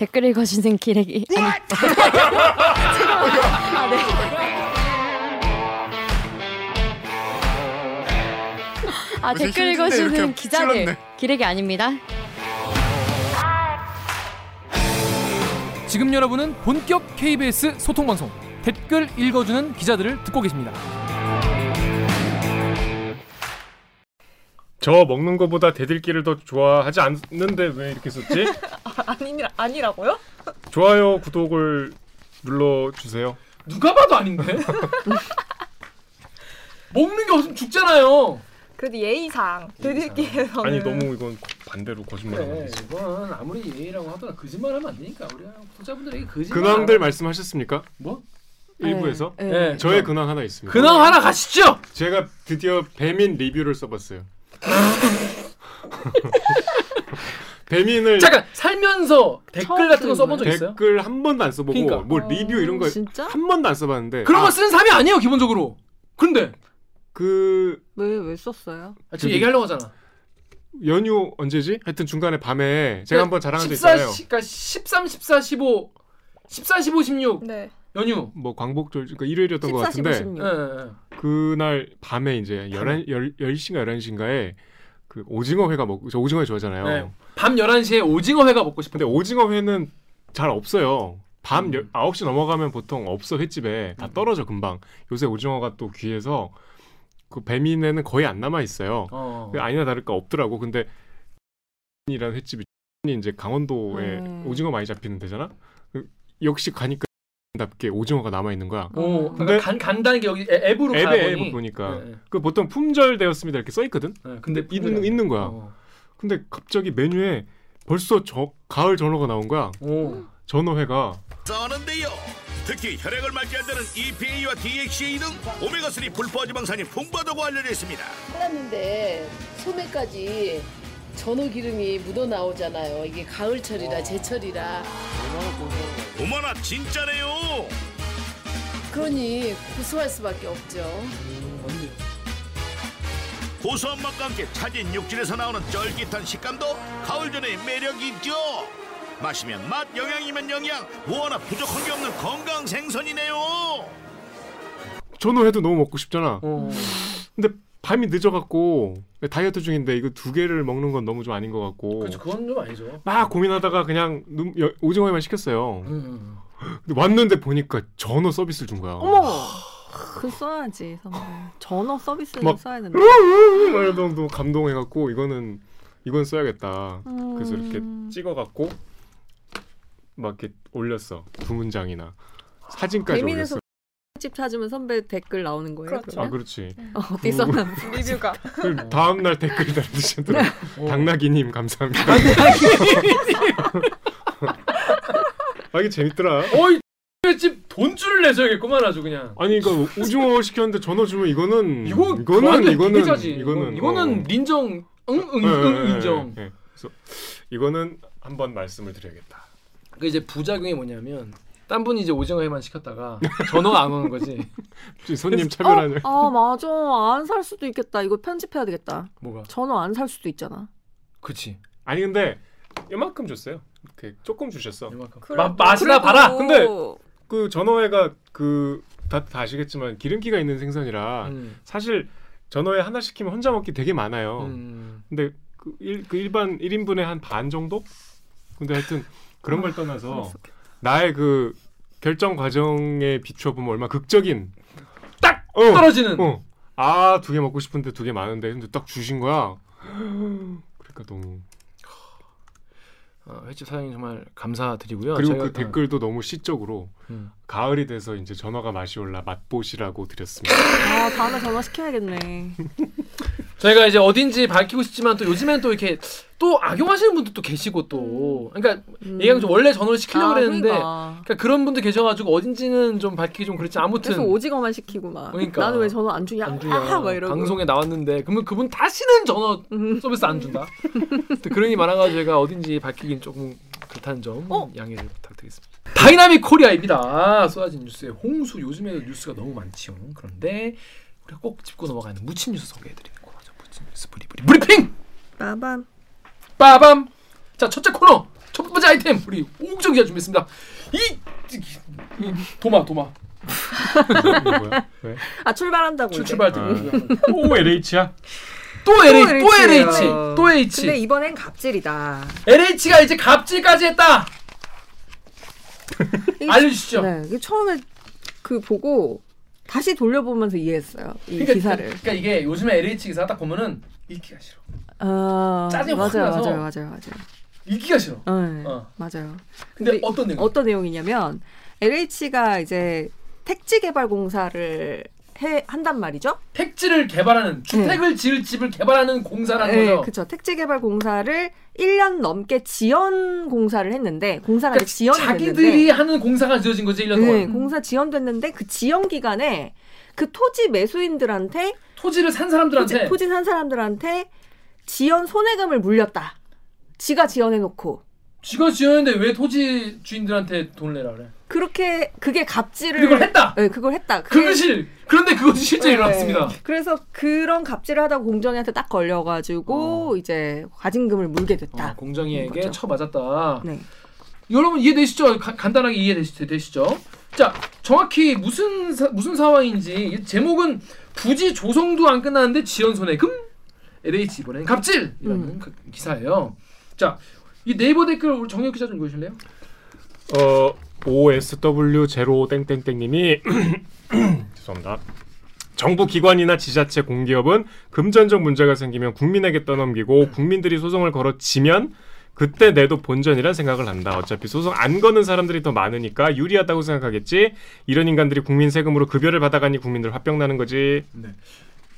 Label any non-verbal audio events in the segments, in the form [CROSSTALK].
댓글 읽어주는 기레기 아니 [LAUGHS] 아, 네. 아 댓글 읽어주는 기자들 찔렀네. 기레기 아닙니다. 지금 여러분은 본격 KBS 소통 방송 댓글 읽어주는 기자들을 듣고 계십니다. 저 먹는 거보다 대들기를 더 좋아하지 않는데 왜 이렇게 썼지? [LAUGHS] 아니 아니라고요? 좋아요, 구독을 눌러 주세요. 누가 봐도 아닌데? [LAUGHS] 먹는 게 없으면 죽잖아요. 그래도 예의상 대들기에서는 아니 너무 이건 반대로 거짓말하는 그래, 거지. 이건 아무리 예의라고 하더라도 거짓말하면 안 되니까 우리 구독자분들에게 거짓말. 근황들 말씀하셨습니까? 뭐? 일부에서 네. 네. 저의 근황 하나 있습니다. 근황 하나 가시죠. 제가 드디어 배민 리뷰를 써봤어요. [LAUGHS] 배민을 잠깐 살면서 댓글 같은 거 써본 적 있어요? 댓글 한 번도 안 써보고 그러니까. 뭐 리뷰 이런 거한 진짜? 번도 안 써봤는데 그런 아, 거 쓰는 사람이 아니에요 기본적으로. 근데 그 왜 왜 썼어요? 아, 지금 얘기하려고 하잖아. 연휴 언제지? 하여튼 중간에 밤에 제가 한번 자랑한 적 14, 있잖아요. 시- 그러니까 13, 14, 15, 14, 15, 16 네. 연휴. 뭐 광복절 그러니까 일요일이었던 것 14, 같은데 15, 16. 예, 예, 예. 그날 밤에 이제 11 10, 10 시인가 11시인가에 그 오징어 회가 먹고 저 오징어 회 좋아하잖아요. 네. 밤 11시에 오징어 회가 먹고 싶은데 오징어 회는 잘 없어요. 밤 음. 열 9시 넘어가면 보통 없어 횟집에 다 떨어져 금방. 요새 오징어가 또 귀해서 그 배민에는 거의 안 남아 있어요. 어. 그 아니나 다를까 없더라고. 근데 이라는 횟집이 이제 강원도에 음. 오징어 많이 잡히는 데잖아. 그 역시 가니까 답게 오징어가 남아 있는 거야. 오, 근데- 그러니까 간, 간다는 게 여기 애- 앱으로 앱에 가보니 앱 보니까 예, 예. 그 보통 품절되었습니다 이렇게 써 있거든. 예, 근데 있는 있는 거야. 어. 근데 갑자기 메뉴에 벌써 저 가을 전어가 나온 거야. 오. 전어회가 써는데요. 특히 혈액을 맑게 한다는 EPA와 DHA 등 오메가3 불포지방산이 풍부하다고 알려져 있습니다. 잘랐는데 소매까지 전어 기름이 묻어 나오잖아요. 이게 가을철이라 제철이라 어머나 진짜네요. 그러니 고소할 수밖에 없죠. 고소한 맛과 함께 차진 육질에서 나오는 쫄깃한 식감도 가을 전의 매력이죠. 마시면 맛, 영양이면 영양, 뭐 하나 부족한 게 없는 건강 생선이네요. 전어회도 너무 먹고 싶잖아. 어. 근데 밤이 늦어갖고 다이어트 중인데 이거 두 개를 먹는 건 너무 좀 아닌 것 같고 그렇죠. 그건 좀 아니죠. 막 고민하다가 그냥 눈- 여- 오징어회만 시켰어요. 음. 근데 왔는데 보니까 전어 서비스를 준 거야. 어머. 그 써야지 선배. 전어 서비스를 막- 써야 된다. 말 너무 감동해갖고 이거는 이건 써야겠다. 그래서 이렇게 음. 찍어갖고 막 이렇게 올렸어 두 문장이나 사진까지 올렸어. 집 찾으면 선배 댓글 나오는 거예요? 그렇죠. 그러면? 아 그렇지. 어, 어디 썼나? 리뷰가 그 다음 날 댓글 달리시더라. 어. 당나귀님 감사합니다. [LAUGHS] 아 이게 재밌더라. 어이 집 돈줄을 내줘야겠구만 아주 그냥. 아니 그러니까 오징어 시켰는데 전어 주면 이거는 이거 이거는 이거는 이거는 이거는 이거는 어. 린정 응응응 예, 예, 예, 인정. 예, 예. 그래서 이거는 한번 말씀을 드려야겠다. 그 이제 부작용이 뭐냐면 딴 분이 이제 오징어 회만 시켰다가 전어가 안 오는 거지. [LAUGHS] 손님 차별하냐? 아 맞아 안 살 수도 있겠다. 이거 편집해야 되겠다. 뭐가? 전어 안 살 수도 있잖아. 그치. 아니 근데 이만큼 줬어요. 이렇게 조금 주셨어. 이만큼. 그래도- 마, 맛이나 봐라. 근데 그 전어회가 그다 다 아시겠지만 기름기가 있는 생선이라 음. 사실 전어회 하나 시키면 혼자 먹기 되게 많아요. 음. 근데 그, 일, 그 일반 1인분에 한반 정도? 근데 하여튼 그런 걸 떠나서 나의 그 결정 과정에 비추어 보면 얼마 극적인 딱 어, 떨어지는. 어. 아, 두 개 먹고 싶은데 두 개 많은데 근데 딱 주신 거야. 그러니까 너무 어, 횟집 사장님 정말 감사드리고요. 그리고 저희가- 그 댓글도 너무 시적으로 음. 가을이 돼서 이제 전어가 맛이 올라 맛보시라고 드렸습니다. 아 다음에 전화 시켜야겠네. 저희가 이제 어딘지 밝히고 싶지만 또 요즘엔 또 이렇게 또 악용하시는 분도 또 계시고 또 그러니까 음. 얘가 좀 원래 전어를 시키려고 아, 그랬는데 그러니까. 그러니까 그런 분들 계셔가지고 어딘지는 좀 밝히기 좀 그렇지 아무튼 그래서 오징어만 시키고 막. 그러니까. 나는 왜 전어 안 주냐? 안 주냐 아, 막 이러고. 방송에 나왔는데 그러면 그분 다시는 전어 음. 서비스 안 준다. 또 그런 일이 많아가지고 제가 어딘지 밝히긴 조금 그렇다는 점 어? 양해를 부탁드리겠습니다. 다이나믹 코리아입니다. 쏟아진 뉴스의 홍수 요즘에도 뉴스가 너무 많지요. 그런데 우리가 꼭 짚고 넘어가는 무침 뉴스 소개해드리는 코너죠. 무침 뉴스 브리브리 브리핑 빠밤. 빠밤. 자 첫째 코너 첫 번째 아이템 우리 옥정 기자 준비했습니다. 이, 이 도마 도마 뭐야? 왜? 아 출발한다고. 출, 이제. 출발 때 아. 오 LH야? 또 LH 또 LH. LH 또 H 근데 이번엔 갑질이다. LH가 이제 갑질까지 했다. [LAUGHS] 알려주시죠. 네, 이게 처음에 그 보고 다시 돌려보면서 이해했어요. 이 그러니까, 기사를. 그러니까 이게 요즘에 LH 기사 딱 보면은 읽기가 싫어. 아, 짜증이 확 맞아요, 나서. 맞아요, 맞아요, 맞아요. 읽기가 싫어. 네, 어. 맞아요. 근데, 근데 어떤 내용? 어떤 내용이냐면 LH가 이제 택지 개발 공사를 해 한단 말이죠. 택지를 개발하는 주택을 지을 집을 개발하는 공사라는 네, 거죠. 그렇죠. 택지 개발 공사를 1년 넘게 지연 공사를 했는데 공사가 그러니까 지연이 자기들이 됐는데 하는 공사가 지어진 거지 1년 동안. 네, 공사 지연됐는데 그 지연 기간에 그 토지 매수인들한테 토지를 산 사람들한테 토지, 토지 산 사람들한테 지연 손해금을 물렸다. 지가 지연해 놓고 지가 지었는데 왜 토지 주인들한테 돈을 내라 그래? 그렇게 그게 갑질을 그걸 했다. 네, 그걸 했다. 그게- 그것이 그런데 그것이 실제 네. 일어났습니다. 그래서 그런 갑질을 하다가 공정위한테 딱 걸려가지고 이제 과징금을 물게 됐다. 어, 공정위에게 거죠. 쳐맞았다. 네. 여러분 이해되시죠? 가- 간단하게 이해되시죠? 자, 정확히 무슨 사, 무슨 상황인지 이 제목은 부지 조성도 안 끝났는데 지연 손해금 LH 이번엔 갑질이라는 음. 그 기사예요. 자, 이 네이버 댓글 우리 정혁 기자 좀 읽으실래요? 어 OSW 제로 땡땡땡님이 [CLEARS THROAT] 죄송합니다. 정부 기관이나 지자체 공기업은 금전적 문제가 생기면 국민에게 떠넘기고 국민들이 소송을 걸어 지면 그때 내도 본전이란 생각을 한다. 어차피 소송 안 거는 사람들이 더 많으니까 유리하다고 생각하겠지. 이런 인간들이 국민 세금으로 급여를 받아가니 국민들 화병 나는 거지. 네.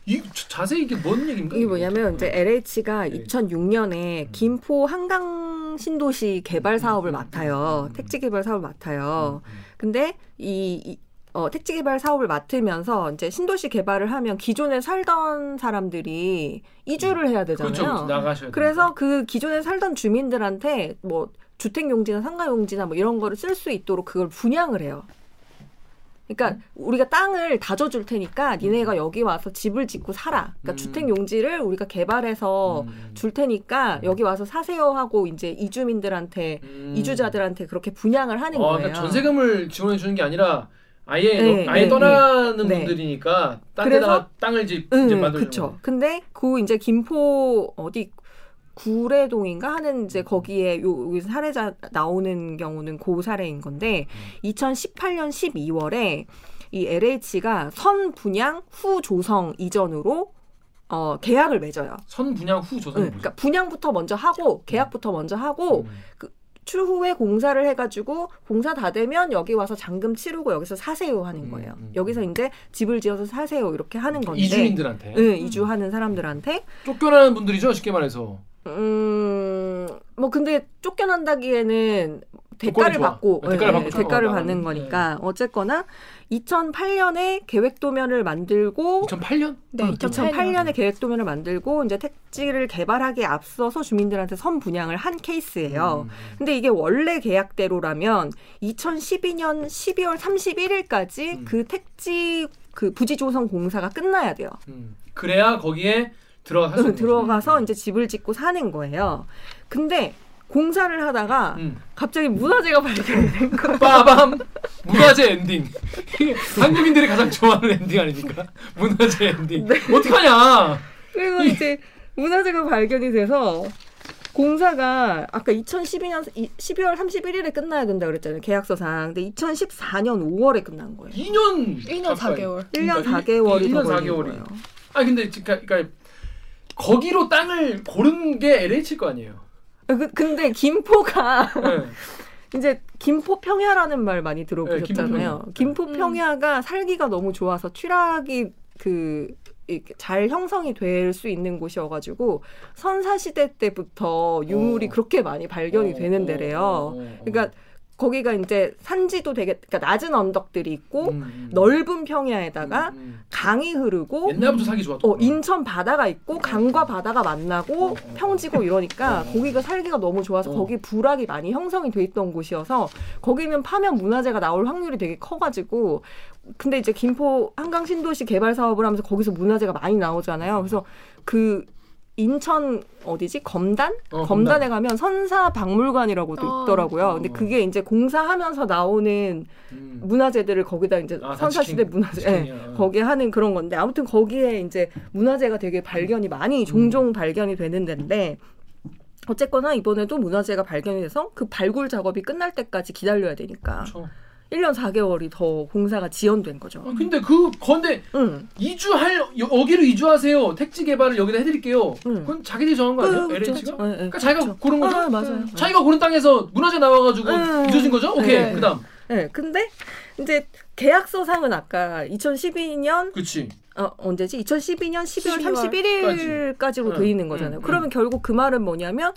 이 자- 자세히 이게 뭔 얘기인가? 이게 뭐냐면 이제 LH가 네. 2006년에 김포 한강 신도시 개발 사업을 음, 맡아요. 음, 음. 택지 개발 사업을 맡아요. 음, 근데 이, 이 어, 택지 개발 사업을 맡으면서 이제 신도시 개발을 하면 기존에 살던 사람들이 이주를 해야 되잖아요. 그렇죠. 나가셔야. 그래서 그 기존에 살던 주민들한테 뭐 주택 용지나 상가 용지나 뭐 이런 거를 쓸 수 있도록 그걸 분양을 해요. 그러니까 음. 우리가 땅을 다져줄 테니까 니네가 여기 와서 집을 짓고 살아. 그러니까 음. 주택 용지를 우리가 개발해서 음. 줄 테니까 여기 와서 사세요 하고 이제 이주민들한테 음. 이주자들한테 그렇게 분양을 하는 어, 거예요. 그러니까 전세금을 지원해 주는 게 아니라 아예 네, 아예 네, 떠나는 네. 분들이니까 딴 그래서- 데다가 땅을 집 이제 응, 만들어 그쵸. 근데 그 이제 김포 어디 구례동인가 하는 이제 거기에 요, 요 사례자 나오는 경우는 그 사례인 건데 2018년 12월에 이 LH가 선 분양 후 조성 이전으로 어 계약을 맺어요. 선 분양 후 조성. 응, 그러니까 분양부터 먼저 하고 계약부터 먼저 하고 음. 추후에 공사를 해가지고 공사 다 되면 여기 와서 잔금 치르고 여기서 사세요 하는 음, 거예요. 음, 여기서 이제 집을 지어서 사세요 이렇게 하는 건데. 이주민들한테 응, 이주하는 사람들한테 쫓겨나는 분들이죠 쉽게 말해서. 음, 뭐 근데 쫓겨난다기에는 대가를. 받고 네, 대가를 예, 받고 대가를. 받는 거니까 어쨌거나 2008년에 계획 도면을 만들고 2008년? 네, 2008년 에 계획 도면을 만들고 이제 택지를 개발하기에 앞서서 주민들한테 선 분양을 한 케이스예요. 음. 근데 이게 원래 계약대로라면 2012년 12월 31일까지 음. 그 택지 그 부지 조성 공사가 끝나야 돼요. 음. 그래야 거기에 들어갈 수 응, 들어가서. 이제 집을 짓고 사는 거예요. 근데 공사를 하다가 음. 갑자기 문화재가 발견이 된 거예요. [LAUGHS] 빠밤 문화재 엔딩. 한국인들이 가장 좋아하는 엔딩 아닙니까? 문화재 엔딩. 네. 어떡하냐? 그래서 이제 문화재가 발견이 돼서 공사가 아까 2012년 12월 31일에 끝나야 된다 그랬잖아요. 계약서상. 근데 2014년 5월에 끝난 거예요. 2년 1년 4개월. 1년 그러니까 4개월이 1년 더 걸린 4개월이. 거예요. 아 근데 그러니까, 그러니까 거기로 땅을 고른 게 LH일 거 아니에요. 그, 근데 김포가 네. [LAUGHS] 이제 김포 평야라는 말 많이 들어보셨잖아요. 네, 김포 음. 평야가 살기가 너무 좋아서 취락이 그 이렇게 잘 형성이 될 수 있는 곳이어가지고 선사 시대 때부터 유물이 어. 그렇게 많이 발견이 어, 되는 어, 데래요. 어, 어. 그러니까 거기가 이제 산지도 되게 그러니까 낮은 언덕들이 있고 음, 음. 넓은 평야에다가 음, 음. 강이 흐르고 옛날부터 살기 좋았던 어, 인천 바다가 있고 강과 바다가 만나고 어, 어, 평지고 이러니까 어. 거기가 살기가 너무 좋아서 어. 거기 불악이 많이 형성이 돼 있던 곳이어서 거기는 파면 문화재가 나올 확률이 되게 커가지고 근데 이제 김포 한강 신도시 개발 사업을 하면서 거기서 문화재가 많이 나오잖아요. 그래서 그 인천 어디지 검단 어, 검단에 가면 선사 박물관이라고도 어. 있더라고요. 근데 어. 그게 이제 공사하면서 나오는 음. 문화재들을 거기다 이제 아, 다 선사 시대 지킨- 문화재. 예, 거기에 하는 그런 건데 아무튼 거기에 이제 문화재가 되게 발견이 많이 종종 음. 발견이 되는 데인데 어쨌거나 이번에도 문화재가 발견이 돼서 그 발굴 작업이 끝날 때까지 기다려야 되니까 그렇죠. 1년 4개월이 더 공사가 지연된 거죠. 아, 근데 그 건데 응. 이주할 여- 여기로 이주하세요. 택지 개발을 여기다 해드릴게요. 응. 그건 자기들이 정한 거 아니에요? 그렇죠. LH가? 예, 예. 그러니까 자기가 그렇죠. 고른 거죠? 아, 맞아요. 자기가 고른 땅에서 문화재 나와가지고 음. 잊어진 거죠? 오케이. 네. 그다음. 네, 근데 이제 계약서상은 아까 2012년 그치. 어, 언제지? 2012년 12월 12월 31일까지로 응, 돼 있는 거잖아요. 응, 그러면 결국 그 말은 뭐냐면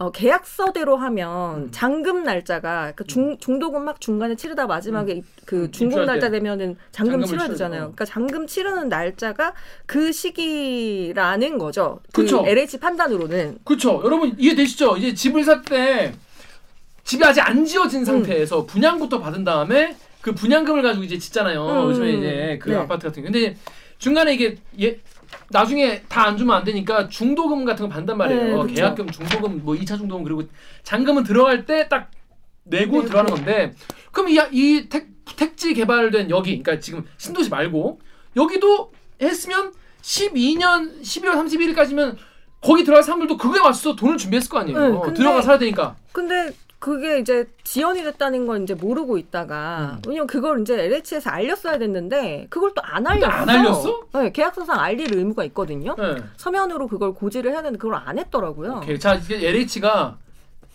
어, 계약서대로 하면 음. 잔금 날짜가 그 중, 중도금 막 중간에 치르다 마지막에 입- 그 음, 중공 날짜 때. 되면은 잔금 치러야 되잖아요. 돼. 그러니까 잔금 치르는 날짜가 그 시기라는 거죠. 그 그쵸. LH 판단으로는. 그렇죠. 여러분 이해되시죠? 이제 집을 살 때 집이 아직 안 음. 지어진 상태에서 분양부터 받은 다음에 그 분양금을 가지고 이제 짓잖아요. 음. 요즘에 이제 그 네. 아파트 같은 거. 근데 중간에 이게 예 나중에 다 안 주면 안 되니까 중도금 같은 거 받단 말이에요. 네, 그쵸. 계약금, 중도금, 뭐 2차 중도금 그리고 잔금은 들어갈 때 딱 내고 내고. 들어가는 건데 그럼 이, 이 택, 택지 개발된 여기 그러니까 지금 신도시 말고 여기도 했으면 12년 12월 31일까지면 거기 들어갈 사람들도 그거에 맞춰서 돈을 준비했을 거 아니에요. 네, 근데- 들어가 살아야 되니까. 근데 그게 이제 지연이 됐다는 걸 이제 모르고 있다가 음. 왜냐면 그걸 이제 LH에서 알렸어야 됐는데 그걸 또 안 알렸어. 안 알렸어? 네, 계약서상 알릴 의무가 있거든요. 네. 서면으로 그걸 고지를 해야 되는데 그걸 안 했더라고요. 오케이. 자, 이게 LH가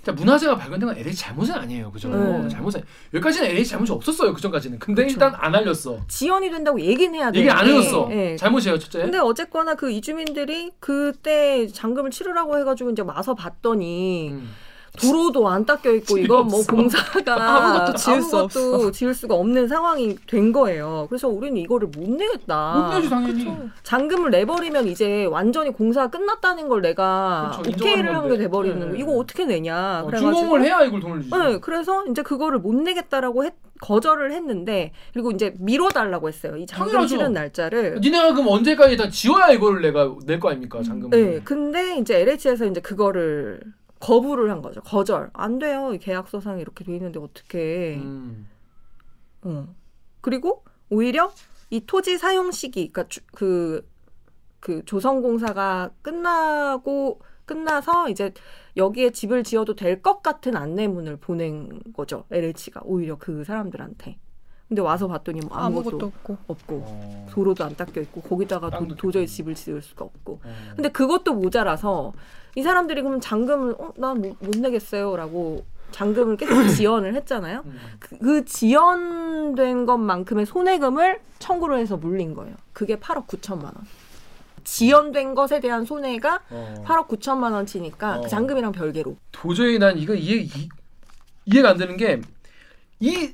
자, 문화재가 발견된 건 LH 잘못은 아니에요. 그죠? 네. 잘못은 여기까지는 LH 잘못이 없었어요. 그 전까지는. 근데 그쵸. 일단 안 알렸어. 지연이 된다고 얘기는 해야 돼. 얘기 안 해줬어. 네. 잘못이에요, 첫째. 근데 어쨌거나 그 이주민들이 그때 잔금을 치르라고 해가지고 이제 와서 봤더니 음. 도로도 안 닦여 있고 이건 뭐 없어. 공사가 아무것도 지을 수 아무것도 지을 수가 없는 상황이 된 거예요. 그래서 우리는 이거를 못 내겠다. 못 내지 당연히. 잔금을 내버리면 이제 완전히 공사가 끝났다는 걸 내가 그쵸, 오케이를 한 게. 돼버리는 네. 거. 이거 어떻게 내냐. 어, 준공을 해야 이걸 돈을 주지. 네, 그래서 이제 그거를 못 내겠다라고 했, 거절을 했는데 그리고 이제 미뤄달라고 했어요. 이 잔금 당연하죠. 날짜를. 니네가 그럼 언제까지 다 지어야 이걸 내가 낼 거 아닙니까 잔금? 네, 근데 이제 LH에서 이제 그거를 거부를 한 거죠. 거절. 안 돼요. 이 계약서상 이렇게 돼 있는데 어떻게? 음. 어. 그리고 오히려 이 토지 사용 시기, 그러니까 주- 그, 그 조성공사가 끝나고 끝나서 이제 여기에 집을 지어도 될 것 같은 안내문을 보낸 거죠. LH가 오히려 그 사람들한테. 근데 와서 봤더니 뭐 아무것도, 아무것도 없고. 없고 어. 도로도 안 닦여 있고 거기다가 도, 닦여 집을 지을 수가 없고. 어. 근데 그것도 모자라서 이 사람들이 그럼 잔금을 어, 난못 못 내겠어요라고 잔금을 계속 [COUGHS] 지연을 했잖아요. 음. 그, 그 지연된 것만큼의 손해금을 청구를 해서 물린 거예요. 그게 8억 9천만 원. 지연된 것에 대한 손해가 어. 8억 9천만 원치니까 어. 그 잔금이랑 별개로. 도저히 난 이거 이해 이, 이해가 안 되는 게 이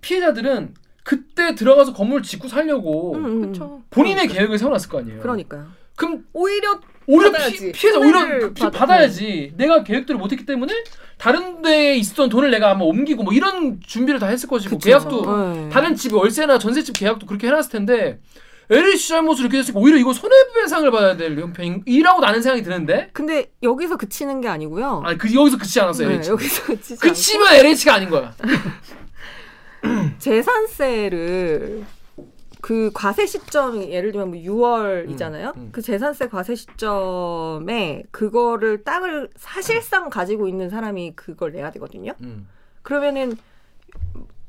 피해자들은 그때 들어가서 건물 짓고 살려고 음, 음. 본인의 계획을 세워놨을 거 아니에요. 그러니까요. 그럼 오히려 오히려 받아야지. 피, 피해자 오히려 받- 받아야지. 내가 계획대로 못했기 때문에 다른 데에 있었던 돈을 내가 아마 옮기고 뭐 이런 준비를 다 했을 것이고 그쵸. 계약도 네. 다른 집 월세나 전세집 계약도 그렇게 해놨을 텐데 LH 잘못으로 이렇게 됐으니까 오히려 이거 손해배상을 받아야 될 형편이라고 나는 생각이 드는데 근데 여기서 그치는 게 아니고요. 아니 그 여기서 그치지 않았어요 네, LH 여기서 그치지 않고 그치면 LH가 아닌 거야 [LAUGHS] 재산세를 그 과세 시점이 예를 들면 뭐 6월이잖아요. 음, 음. 그 재산세 과세 시점에 그거를 땅을 사실상 가지고 있는 사람이 그걸 내야 되거든요. 음. 그러면은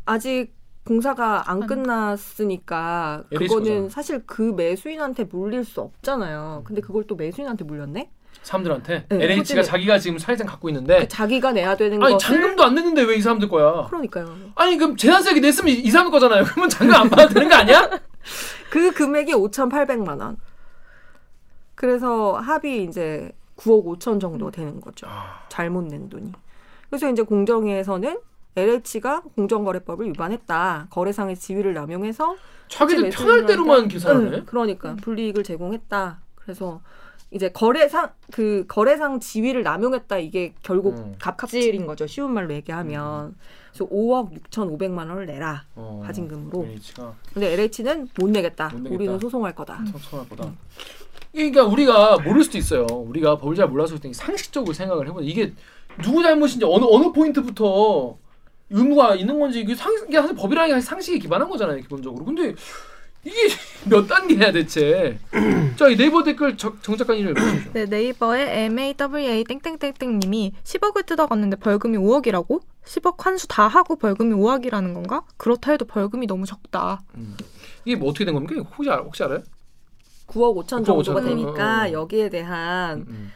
아직 공사가 안 안- 끝났으니까 그거는. 사실 그 매수인한테 물릴 수 없잖아요. 근데 그걸 또 매수인한테 물렸네? 사람들한테 네, LH가 토지를- 자기가 지금 사실상 갖고 있는데 자기가 내야 되는 아니 것을 잔금도 안 냈는데 왜 이 사람들 거야 그러니까요. 아니 그럼 재산세 냈으면 이, 이 사람 거잖아요 그러면 잔금 안 받아도 되는 거 아니야? [LAUGHS] 그 금액이 5,800만 원. 그래서 합이 이제 9억 5천 정도 되는 거죠. 아. 잘못 낸 돈이. 그래서 이제 공정위에서는 LH가 공정거래법을 위반했다. 거래상의 지위를 남용해서 자기들 편할 대로만 계산하네 응, 그러니까 불이익을 제공했다. 그래서 이제 거래상 그 거래상 지위를 남용했다 이게 결국 음. 갑질인 거죠. 쉬운 말로 얘기하면. 그래서 5억 6,500만 원을 내라. 어, 가진금으로. LH가 근데 LH는 못 내겠다. 못 내겠다. 우리는 소송할 거다. 청소할 거다 그러니까 우리가 모를 수도 있어요. 우리가 법을 잘 몰라서 상식적으로 생각을 해보자. 이게 누구 잘못인지 어느 어느 포인트부터 의무가 있는 건지 이게 상 이게 사실 법이라는 게 상식에 기반한 거잖아요 기본적으로. 근데 이게 [LAUGHS] 몇 단계야 대체? [CLEARS THROAT] 자이 네이버 댓글 정, 정 작가님 읽어주시죠. 네, 네이버에 MAWA 땡땡땡땡 님이 10억을 뜯어갔는데 벌금이 5억이라고? 10억 환수 다 하고 벌금이 5억이라는 건가? 그렇다 해도 벌금이 너무 적다. 이게 뭐 어떻게 된 겁니까? 혹시 알, 혹시 알아요? 9억 5천 9억 정도가 5천. 되니까 어, 어. 여기에 대한 음.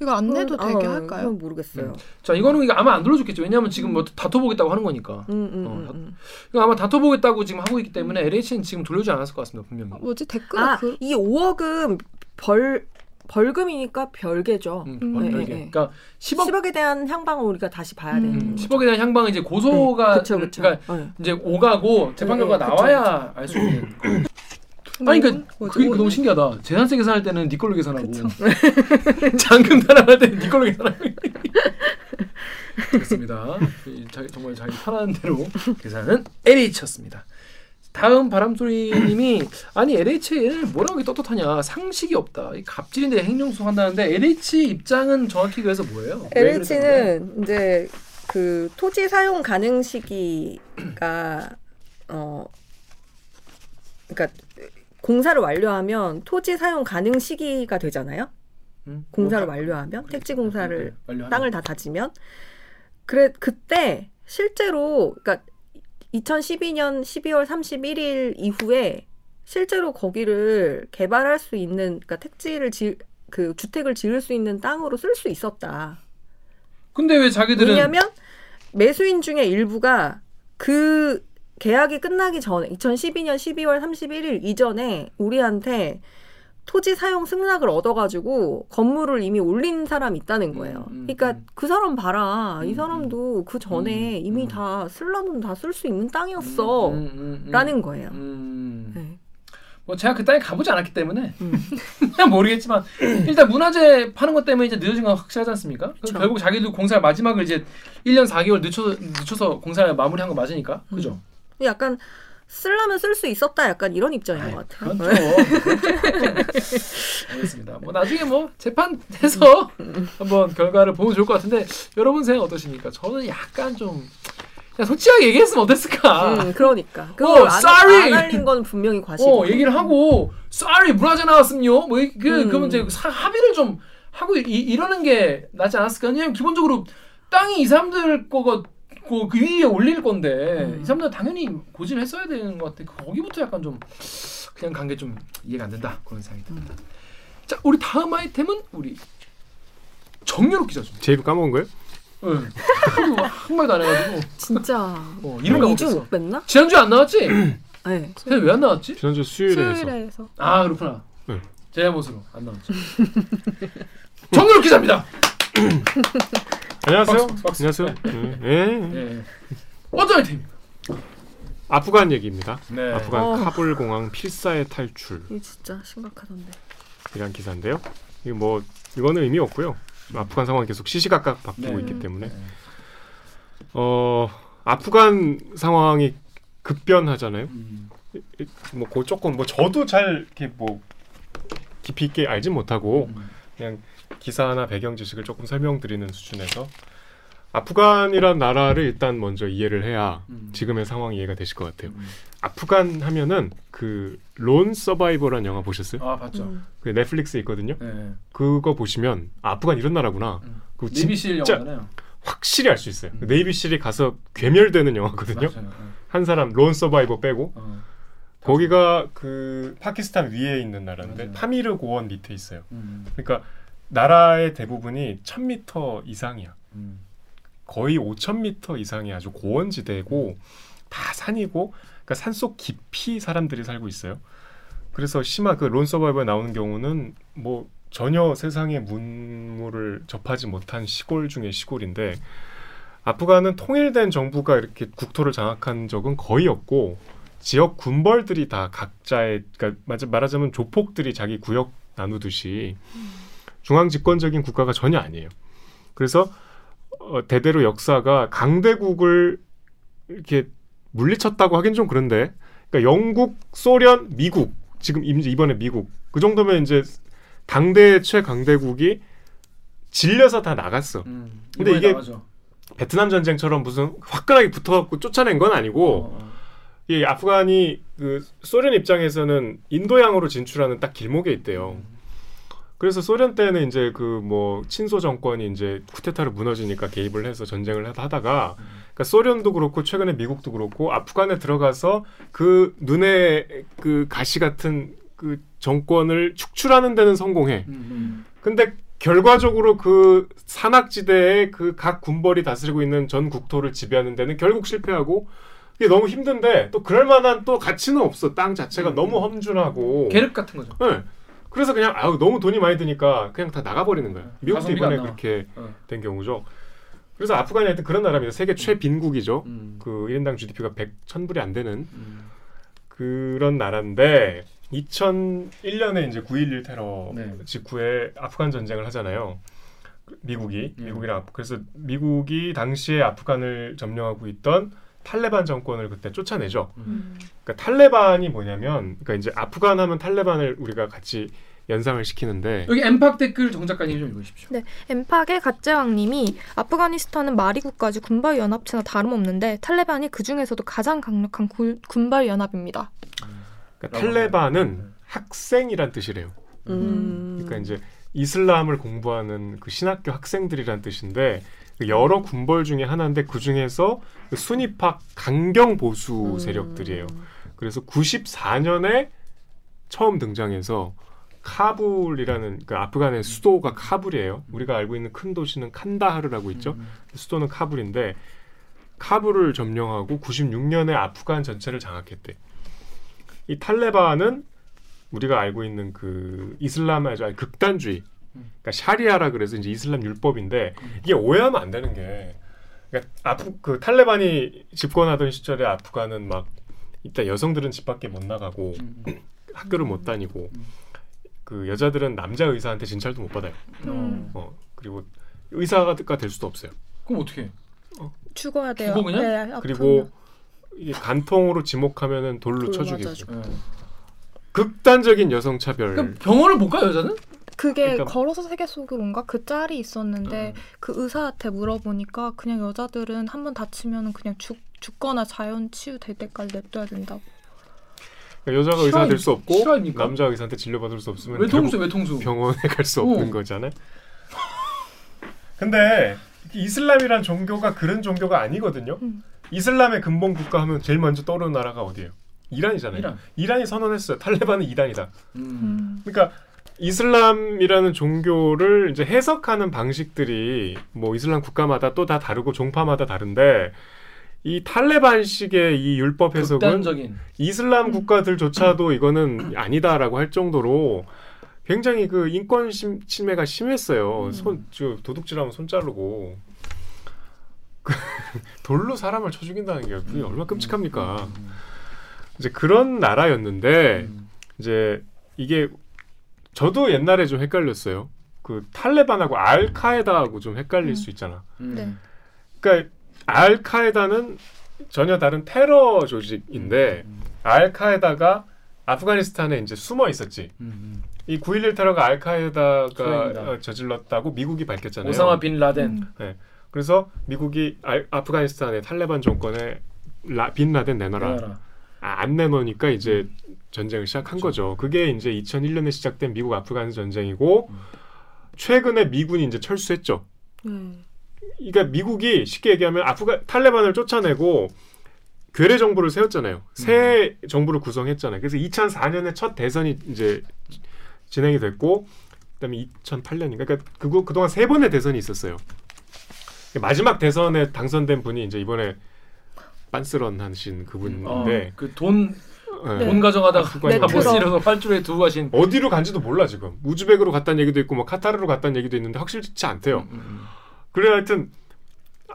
이거 안 내도 그건- 되게 어, 할까요? 그건 모르겠어요. 자 이거는 이거 아마 안 돌려줬겠죠. 왜냐하면 지금 뭐 다퉈보겠다고 하는 거니까. 음, 음, 어, 음, 다- 음. 이거 아마 다퉈보겠다고 지금 하고 있기 때문에 LH는 지금 돌려주지 않았을 것 같습니다 분명히. 뭐지 댓글 아, 그 이 5억은 벌 벌금이니까 별개죠. 음, 음. 음, 네. 네. 그러니까 10억 10억, 에 대한 향방을 우리가 다시 봐야 음. 되는 음, 거죠. 10억에 대한 향방은 이제 고소가 그쵸, 그쵸. 그러니까 네. 이제 오가고 재판 네, 결과 네, 나와야 알 수 있는. [CLEARS THROAT] 아니 그러니까 그게 너무 신기하다. 재산세 계산할 때는 네 걸로 계산하고 [LAUGHS] 잔금 달아날 때는 네 걸로 계산하고. [LAUGHS] 자기 정말 자기 편한 대로 계산은 LH였습니다. 다음 바람소리님이 아니 LH를 뭐라고 떳떳하냐 상식이 없다 이 갑질인데 행정소 한다는데 LH 입장은 정확히 그래서 뭐예요? LH는 이제 그 토지 사용 가능 시기가 어 그러니까 공사를 완료하면 토지 사용 가능 시기가 되잖아요. 음? 공사를 뭐, 완료하면 네, 택지 공사를 네, 완료하면. 땅을 다 다지면 그래 그때 실제로 그러니까 2012년 12월 31일 이후에 실제로 거기를 개발할 수 있는 그러니까 택지를 지, 그 주택을 지을 수 있는 땅으로 쓸 수 있었다. 근데 왜 자기들은 왜냐하면 매수인 중에 일부가 그 계약이 끝나기 전에 2012년 12월 31일 이전에 우리한테 토지 사용 승낙을 얻어가지고 건물을 이미 올린 사람이 있다는 거예요. 음, 음, 그러니까 음. 그 사람 봐라. 음, 이 사람도 그 전에 음, 이미 음. 다 쓸라면 다 쓸 수 있는 땅이었어. 음, 음, 음, 라는 거예요. 음. 네. 뭐 제가 그 땅에 가보지 않았기 때문에 음. [LAUGHS] 모르겠지만 일단 문화재 파는 것 때문에 이제 늦어진 건 확실하지 않습니까? 결국 자기도 공사 마지막을 이제 1년 4개월 늦춰서 늦춰서 공사를 마무리한 거 맞으니까 음. 그죠? 약간 쓸라면 쓸 수 있었다. 약간 이런 입장인 것 같아요. 그건 좀 [LAUGHS] 알겠습니다. 뭐 나중에 뭐 재판해서 한번 결과를 보면 좋을 것 같은데 여러분 생각 어떠십니까? 저는 약간 좀 그냥 솔직하게 얘기했으면 어땠을까? 음, 그러니까 그걸 어, 안, sorry! 안 알린 건 분명히 과실이고. 어 얘기를 하고 sorry 문화재 나왔음요. 뭐그 음. 그러면 이제 사- 합의를 좀 하고 이, 이러는 게 낫지 않았을까? 왜냐면 기본적으로 땅이 이 사람들 거가 그, 그 위에 올릴 건데 음. 이 사람들 은 당연히 고지를 했어야 되는 것 같아. 거기부터 약간 좀 그냥 간 게 좀 이해가 안 된다 그런 생각이 듭니다. 자 우리 다음 아이템은 우리 정유롭 기자죠. 제 입을 까먹은 거예요? 응. 하도 [LAUGHS] 한 말도 안 해가지고 진짜. 어, 이름 한 2주 까먹었어. 못 뺐나? 지난주에 안 나왔지? 네. 왜 안 나왔지? 지난주 수요일에 해서 수요일에서 아 그렇구나. 네. 제 잘못으로 안 나왔죠. [LAUGHS] 정유롭 기자입니다. [LAUGHS] 안녕하세요. 박수, 박수. 안녕하세요. 네. 예. 예. 어떤 아이템? 아프간 얘기입니다. 네. 아프간 어. 카불 공항 필사의 탈출이란 이게 진짜 심각하던데. 기사인데요. 이거 뭐 이거는 의미 없고요. 아프간 상황 계속 시시각각 바뀌고 네. 있기 때문에 네. 어 아프간 상황이 급변하잖아요. 음. 뭐그 조금 뭐 저도 잘 이렇게 뭐 깊이 있게 알진 못하고 음. 그냥 기사나 배경 지식을 조금 설명드리는 수준에서 아프간이란 나라를 일단 먼저 이해를 해야 음. 지금의 상황 이해가 되실 것 같아요. 음. 아프간 하면은 그 론 서바이버란 영화 보셨어요? 아 봤죠. 음. 그 넷플릭스에 있거든요. 네. 그거 보시면 아, 아프간 이런 나라구나. 음. 네비실 진짜 영화잖아요. 확실히 알 수 있어요. 음. 네이비실이 가서 괴멸되는 영화거든요. 맞아요. 네. 한 사람 론 서바이버 빼고 어. 거기가 그 파키스탄 위에 있는 나라인데 맞아요. 파미르 고원 밑에 있어요. 음. 그러니까 나라의 대부분이 1000m 이상이야. 음. 거의 5000m 이상이 아주 고원지대고 다 산이고 그러니까 산속 깊이 사람들이 살고 있어요. 그래서 심하 그론 서바이버에 나오는 경우는 뭐 전혀 세상의 문물을 접하지 못한 시골 중의 시골인데 아프간은 통일된 정부가 이렇게 국토를 장악한 적은 거의 없고 지역 군벌들이 다 각자의 그러니까 맞아- 말하자면 조폭들이 자기 구역 나누듯이 중앙 집권적인 국가가 전혀 아니에요. 그래서 어, 대대로 역사가 강대국을 이렇게 물리쳤다고 하긴 좀 그런데 그러니까 영국, 소련, 미국 지금 임- 이번에 미국 그 정도면 이제 당대 최강대국이 질려서 다 나갔어. 음, 근데 이게 나가죠. 베트남 전쟁처럼 무슨 화끈하게 붙어갖고 쫓아낸 건 아니고 어, 어. 이 아프간이 그 소련 입장에서는 인도양으로 진출하는 딱 길목에 있대요. 그래서 소련 때는 이제 그 뭐 친소 정권이 이제 쿠데타로 무너지니까 개입을 해서 전쟁을 하- 하다가 그러니까 소련도 그렇고 최근에 미국도 그렇고 아프간에 들어가서 그 눈에 그 가시 같은 그 정권을 축출하는 데는 성공해. 음, 근데 결과적으로 그 산악지대에 그 각 군벌이 다스리고 있는 전 국토를 지배하는 데는 결국 실패하고 이게 너무 힘든데 또 그럴 만한 또 가치는 없어. 땅 자체가 음. 너무 험준하고. 음. 계륵 같은 거죠. 네. 그래서 그냥 아우 너무 돈이 많이 드니까 그냥 다 나가버리는 거야. 미국도 가성비가 이번에. 그렇게 어. 된 경우죠. 그래서 아프간이 하여튼 그런 나라입니다. 세계 최빈국이죠. 음. 그 1인당 GDP가 100, 1000불이 안 되는 음. 그런 나라인데 2001년에 이제 9.11 테러 네. 직후에 아프간 전쟁을 하잖아요. 미국이 예. 미국이랑 그래서 미국이 당시에 아프간을 점령하고 있던 탈레반 정권을 그때 쫓아내죠. 음. 그러니까 탈레반이 뭐냐면 그러니까 이제 아프간 하면 탈레반을 우리가 같이 연상을 시키는데 여기 엠팍 댓글 정 작가님 좀 읽으십시오. 네, 엠팍의 갓제왕님이 아프가니스탄은 마리 국가지 군발 연합체나 다름없는데 탈레반이 그 중에서도 가장 강력한 군- 군발 연합입니다. 그러니까 라고 탈레반은 네. 학생이란 뜻이래요. 음. 그러니까 이제 이슬람을 공부하는 그 신학교 학생들이란 뜻인데 그 여러 군벌 중에 하나인데 그 중에서 그 순위파 강경 보수 음. 세력들이에요. 그래서 94년에 처음 등장해서 카불이라는 그 아프간의 수도가 카불이에요. 우리가 알고 있는 큰 도시는 칸다하르라고 있죠. 음. 수도는 카불인데 카불을 점령하고 96년에 아프간 전체를 장악했대. 이 탈레반은 우리가 알고 있는 그 이슬람 아주 아주 극단주의, 그러니까 샤리아라 그래서 이제 이슬람 율법인데 이게 오해하면 안 되는 게 그러니까 아프 그 탈레반이 집권하던 시절에 아프간은 막 이따 여성들은 집 밖에 못 나가고 음. [CLEARS THROAT] 학교를 못 다니고 그 여자들은 남자 의사한테 진찰도 못 받아요. 음. 어 그리고 의사가 될 수도 없어요. 그럼 어떻게? 해? 죽어야 돼요. 죽어 그냥? 네, 아프면. 그리고 이게 간통으로 지목하면은 돌로 돌쳐 죽이고 맞아주고. 예. 극단적인 여성 차별. 그럼 병원을 못 가요 여자는? 그게 그러니까- 걸어서 세계 속으로인가 그 짤이 있었는데 음. 그 의사한테 물어보니까 그냥 여자들은 한 번 다치면은 그냥 죽 죽거나 자연 치유될 때까지 냅둬야 된다고. 그러니까 여자가 의사가 될수 없고 실화입니까? 남자 의사한테 진료받을 수 없으면 외통수 외통수. 병원에 갈 수 없는 어. 거잖아요. 근데 이슬람이란 종교가 그런 종교가 아니거든요. 음. 이슬람의 근본 국가 하면 제일 먼저 떠오르는 나라가 어디예요? 이란이잖아요. 이란. 이란이 선언했어요. 탈레반은 이단이다. 음. 음. 그러니까 이슬람이라는 종교를 이제 해석하는 방식들이 뭐 이슬람 국가마다 또 다 다르고 종파마다 다른데 이 탈레반식의 이 율법 해석은 극단적인. 이슬람 국가들조차도 이거는 아니다라고 할 정도로 굉장히 그 인권 심, 침해가 심했어요. 음. 손, 저 도둑질하면 손 자르고 그 [LAUGHS] 돌로 사람을 쳐 죽인다는 게 그게 얼마나 끔찍합니까? 음. 이제 그런 나라였는데 음. 이제 이게 저도 옛날에 좀 헷갈렸어요. 그 탈레반하고 알카에다하고 좀 헷갈릴 음. 수 있잖아. 음. 네. 그러니까 알카에다는 전혀 다른 테러 조직인데 음. 알카에다가 아프가니스탄에 이제 숨어 있었지. 음. 이9.11 테러가 알카에다가. 어, 저질렀다고 미국이 밝혔잖아요. 오사마 빈 라덴. 음. 그래서 미국이 알- 아프가니스탄의 탈레반 정권에 라, 빈 라덴 내놔라. 내놔라. 아, 안 내놓으니까 이제 전쟁을 시작한 거죠. 그게 이제 2001년에 시작된 미국 아프간 전쟁이고 음. 최근에 미군이 이제 철수했죠. 네. 그러니까 미국이 쉽게 얘기하면 아프가 탈레반을 쫓아내고 괴뢰 정부를 세웠잖아요. 새 정부를 구성했잖아요. 그래서 2004년에 첫 대선이 이제 진행이 됐고 그다음에 2008년인가 그러니까 그거 그동안 세 번의 대선이 있었어요. 마지막 대선에 당선된 분이 이제 이번에 빤스런 하신 그분인데 그돈 예. 돈 가져가다가 네트로. 실어서 활주로에 두고 가신. [LAUGHS] 어디로 간지도 몰라 지금 우즈벡으로 갔다는 얘기도 있고 뭐 카타르로 갔다는 얘기도 있는데 확실치 않대요. 음, 음, 그래 하여튼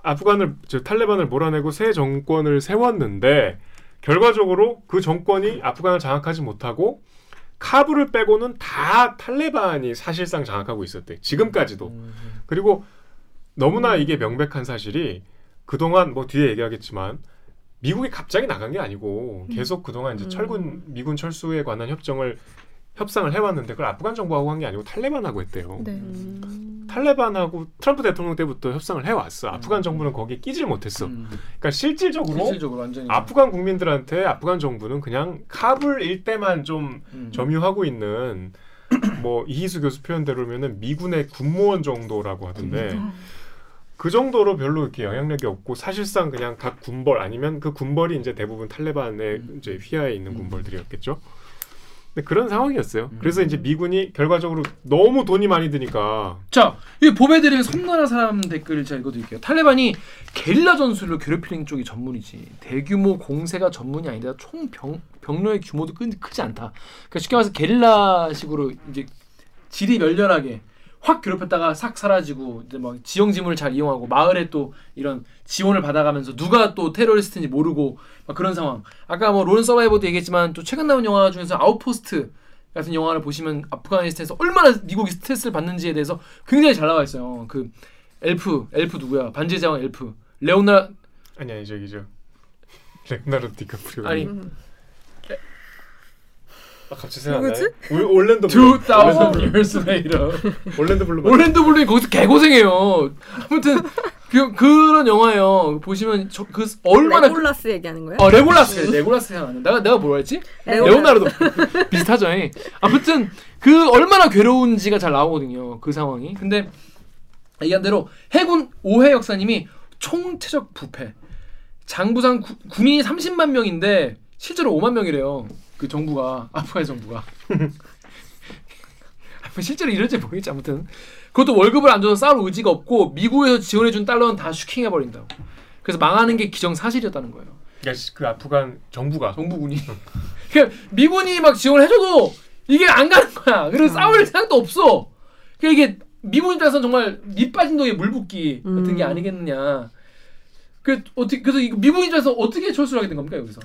아프간을 저 탈레반을 몰아내고 새 정권을 세웠는데 결과적으로 그 정권이 아프간을 장악하지 못하고 카불을 빼고는 다 탈레반이 사실상 장악하고 있었대. 지금까지도. 음. 그리고 너무나 이게 명백한 사실이 그동안 뭐 뒤에 얘기하겠지만 미국이 갑자기 나간 게 아니고 계속 그동안 이제 음. 철군 미군 철수에 관한 협정을 협상을 해왔는데 그걸 아프간 정부하고 한 게 아니고 탈레반하고 했대요. 네. 음. 탈레반하고 트럼프 대통령 때부터 협상을 해왔어. 아프간 정부는 거기에 끼질 못했어. 음. 그러니까 실질적으로 실질적으로 완전히 아프간 국민들한테 아프간 정부는 그냥 카불 일대만 좀 음. 점유하고 있는 뭐 이희수 교수 표현대로면은 미군의 군무원 정도라고 하던데 음. 그 정도로 별로 이렇게 영향력이 없고 사실상 그냥 각 군벌 아니면 그 군벌이 이제 대부분 탈레반의 음. 이제 휘하에 있는 음. 군벌들이었겠죠. 근데 그런 상황이었어요. 음. 그래서 이제 미군이 결과적으로 너무 돈이 많이 드니까 자, 이 보배드림의 섬나라 사람 댓글을 제가 읽어드릴게요. 탈레반이 게릴라 전술로 괴롭히는 쪽이 전문이지 대규모 공세가 전문이 아니다. 총 병, 병력의 규모도 크, 크지 않다. 그러니까 쉽게 말해서 게릴라식으로 이제 질이 멸렬하게 확 괴롭혔다가 싹 사라지고 이제 막 지형 지물을 잘 이용하고 마을에 또 이런 지원을 받아가면서 누가 또 테러리스트인지 모르고 막 그런 상황. 아까 뭐 론 서바이버도 얘기했지만 또 최근 나온 영화 중에서 아웃포스트 같은 영화를 보시면 아프가니스탄에서 얼마나 미국이 스트레스를 받는지에 대해서 굉장히 잘 나와 있어요. 그 엘프 엘프 누구야? 반지의 제왕 엘프 레오나 아니 아니 저기 저 레오나르도 디카프리오 아니 아, 갑자기? 올- 올랜도 블룸. 2000 years later 올랜도 블룸. 올랜도 블룸이 거기서 개고생해요. 아무튼 그 그런 영화예요. 보시면 저, 그 얼마나 그- 레골라스 얘기하는 거예요? 어 레골라스 레골라스 생각나네. 내가 내가 뭐라 했지? 레오나르도 비슷하죠. 예. 아무튼 그 얼마나 괴로운지가 잘 나오거든요. 그 상황이. 근데 얘기한 대로 해군 오해 역사님이 총체적 부패. 장부상 구- 군인이 30만 명인데 실제로 5만 명이래요. 그 정부가 아프간 정부가. [LAUGHS] 실제로 이럴지 모르겠지 아무튼 그것도 월급을 안 줘서 싸울 의지가 없고 미국에서 지원해준 달러는 다 슈킹해 버린다고. 그래서 망하는 게 기정사실이었다는 거예요. 야, 씨, 그 아프간 정부가 정부군이. [LAUGHS] 그러니까 미군이 막 지원해줘도 이게 안 가는 거야. 그래서 싸울 생각도 없어. 그러니까 이게 미군 입장에서는 정말 밑 빠진 독에 물 붓기 같은 게 음. 아니겠느냐. 그 어떻게 그래서 이거 미군 입장에서 어떻게 철수를 하게 된 겁니까 여기서?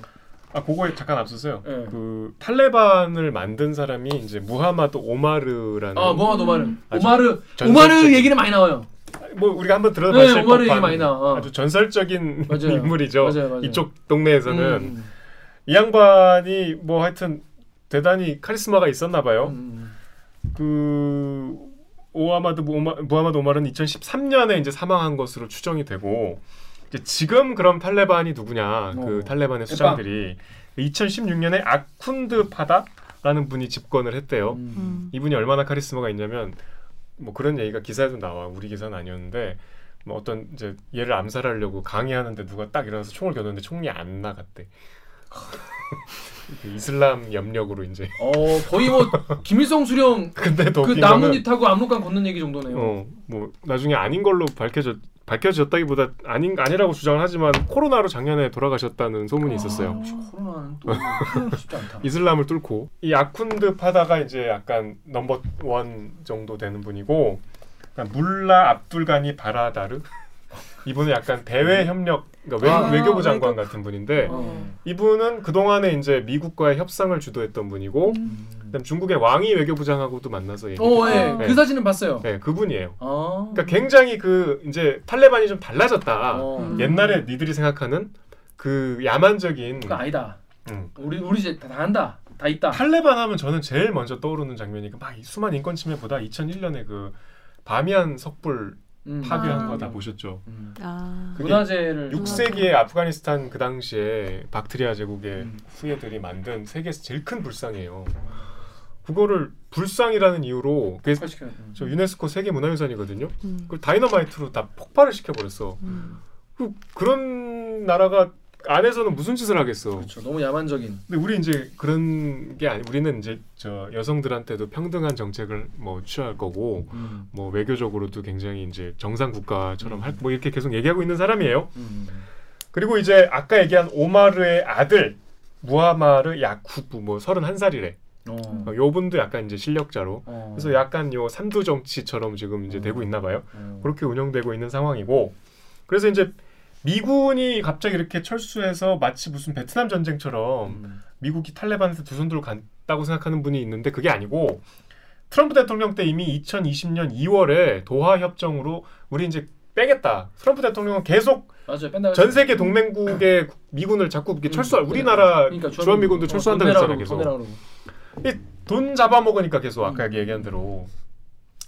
아 그거에 잠깐 앞섰어요. 예. 그 탈레반을 만든 사람이 이제 무하마드 오마르라는 아 모하드 오마르. 아주 오마르 전설적인- 오마르 얘기는 많이 나와요. 뭐 우리가 한번 네, 들어봤을 오마르 얘기 법한 많이 나와. 어. 아주 전설적인 맞아요. [LAUGHS] 인물이죠. 맞아요, 맞아요. 이쪽 동네에서는 음, 이 양반이 뭐 하여튼 대단히 카리스마가 있었나 봐요. 음, 그 오하마드 무하마드 오마르는 2013년에 이제 사망한 것으로 추정이 되고 지금 그럼 탈레반이 누구냐? 그 어. 탈레반의 수장들이 2016년에 아쿤드 파다라는 분이 집권을 했대요. 음. 음. 이분이 얼마나 카리스마가 있냐면 뭐 그런 얘기가 기사에도 나와. 우리 기사는 아니었는데 뭐 어떤 이제 얘를 암살하려고 강의하는데 누가 딱 일어나서 총을 겨누는데 총이 안 나갔대. 그 [LAUGHS] 이슬람 염력으로 이제. 어 거의 뭐 김일성 수령 [LAUGHS] 근데 더그 웃긴 거는 나뭇잎 타고 압록강 걷는 얘기 정도네요. 어, 뭐 나중에 아닌 걸로 밝혀졌 밝혀졌다기보다 아닌 아니라고 주장을 하지만 코로나로 작년에 돌아가셨다는 소문이 있었어요. 아, 코로나는 또 [LAUGHS] 쉽지 않다. 이슬람을 뚫고 이 아쿤드 파다가 이제 약간 넘버 원 정도 되는 분이고 그러니까 물라 압둘가니 바라다르 이분은 약간 대외 협력 그러니까 외, 아, 외 교부 장관 외교- 같은 분인데 어. 이분은 그 동안에 이제 미국과의 협상을 주도했던 분이고 그다음 중국의 왕이 외교부장하고도 만나서 얘기. 어, 예. 네. 그 사진은 봤어요. 네, 그분이에요. 아. 그러니까 굉장히 그 이제 탈레반이 좀 달라졌다. 어. 음. 옛날에 니들이 생각하는 그 야만적인 그건 아니다. 음. 우리 우리 이제 다, 다 한다. 다 있다. 탈레반 하면 저는 제일 먼저 떠오르는 장면이 그막 수많은 인권 침해보다 2001년에 그 바미안 석불 음. 파괴한 아. 거다 보셨죠? 음. 아. 그게 문화재를 6세기에 아프가니스탄 그 당시에 박트리아 제국의 음. 후예들이 만든 세계에서 제일 큰 불상이에요. 그거를 불상이라는 이유로 돼. 저 유네스코 세계 문화유산이거든요. 음. 그걸 다이너마이트로 다 폭발을 시켜버렸어. 음. 그 그런 나라가 안에서는 무슨 짓을 하겠어. 그렇죠. 너무 야만적인. 근데 우리 이제 그런 게 아니 우리는 이제 저 여성들한테도 평등한 정책을 뭐 취할 거고 음. 뭐 외교적으로도 굉장히 이제 정상 국가처럼 음. 할뭐 이렇게 계속 얘기하고 있는 사람이에요. 음. 그리고 이제 아까 얘기한 오마르의 아들 무하마르 야쿠브 뭐 31살이래. 어. 어, 요 분도 약간 이제 실력자로. 어. 그래서 약간 요 삼두 정치처럼 지금 이제 어. 되고 있나 봐요. 어. 그렇게 운영되고 있는 상황이고 그래서 이제 미군이 갑자기 이렇게 철수해서 마치 무슨 베트남 전쟁처럼 음. 미국이 탈레반한테 두손 들고 간다고 생각하는 분이 있는데 그게 아니고 트럼프 대통령 때 이미 2020년 2월에 도하 협정으로 우리 이제 빼겠다. 트럼프 대통령은 계속 맞아요. 전 세계 동맹국의 미군을 자꾸 이렇게 철수할 우리나라 그러니까 주한미군도 철수한다고 어, 했잖아요. 돈 계속. 돈 잡아먹으니까 계속 아까 음. 얘기한 대로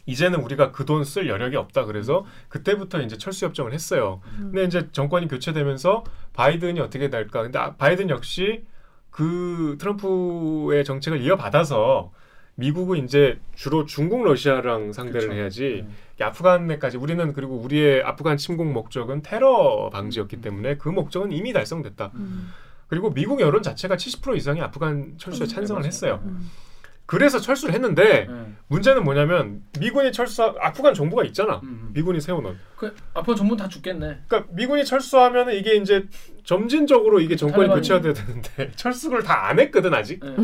이제는 우리가 그 돈 쓸 여력이 없다 그래서 그때부터 이제 철수 협정을 했어요. 근데 이제 정권이 교체되면서 바이든이 어떻게 될까? 근데 아, 바이든 역시 그 트럼프의 정책을 이어받아서 미국은 이제 주로 중국 러시아랑 상대를 그쵸. 해야지 음. 이 아프간에까지 우리는 그리고 우리의 아프간 침공 목적은 테러 방지였기 때문에 그 목적은 이미 달성됐다. 음. 그리고 미국 여론 자체가 70% 이상이 아프간 철수에 찬성을 맞아요. 했어요. 음. 그래서 철수를 했는데 네. 문제는 뭐냐면 미군이 철수 아프간 정부가 있잖아. 음. 미군이 세워놓은. 그 앞으로 전부 다 죽겠네. 그러니까 미군이 철수하면 이게 이제 점진적으로 이게 정권이 탈레반이- 교체돼야 되는데 [LAUGHS] 철수를 다 안 했거든 아직. 네.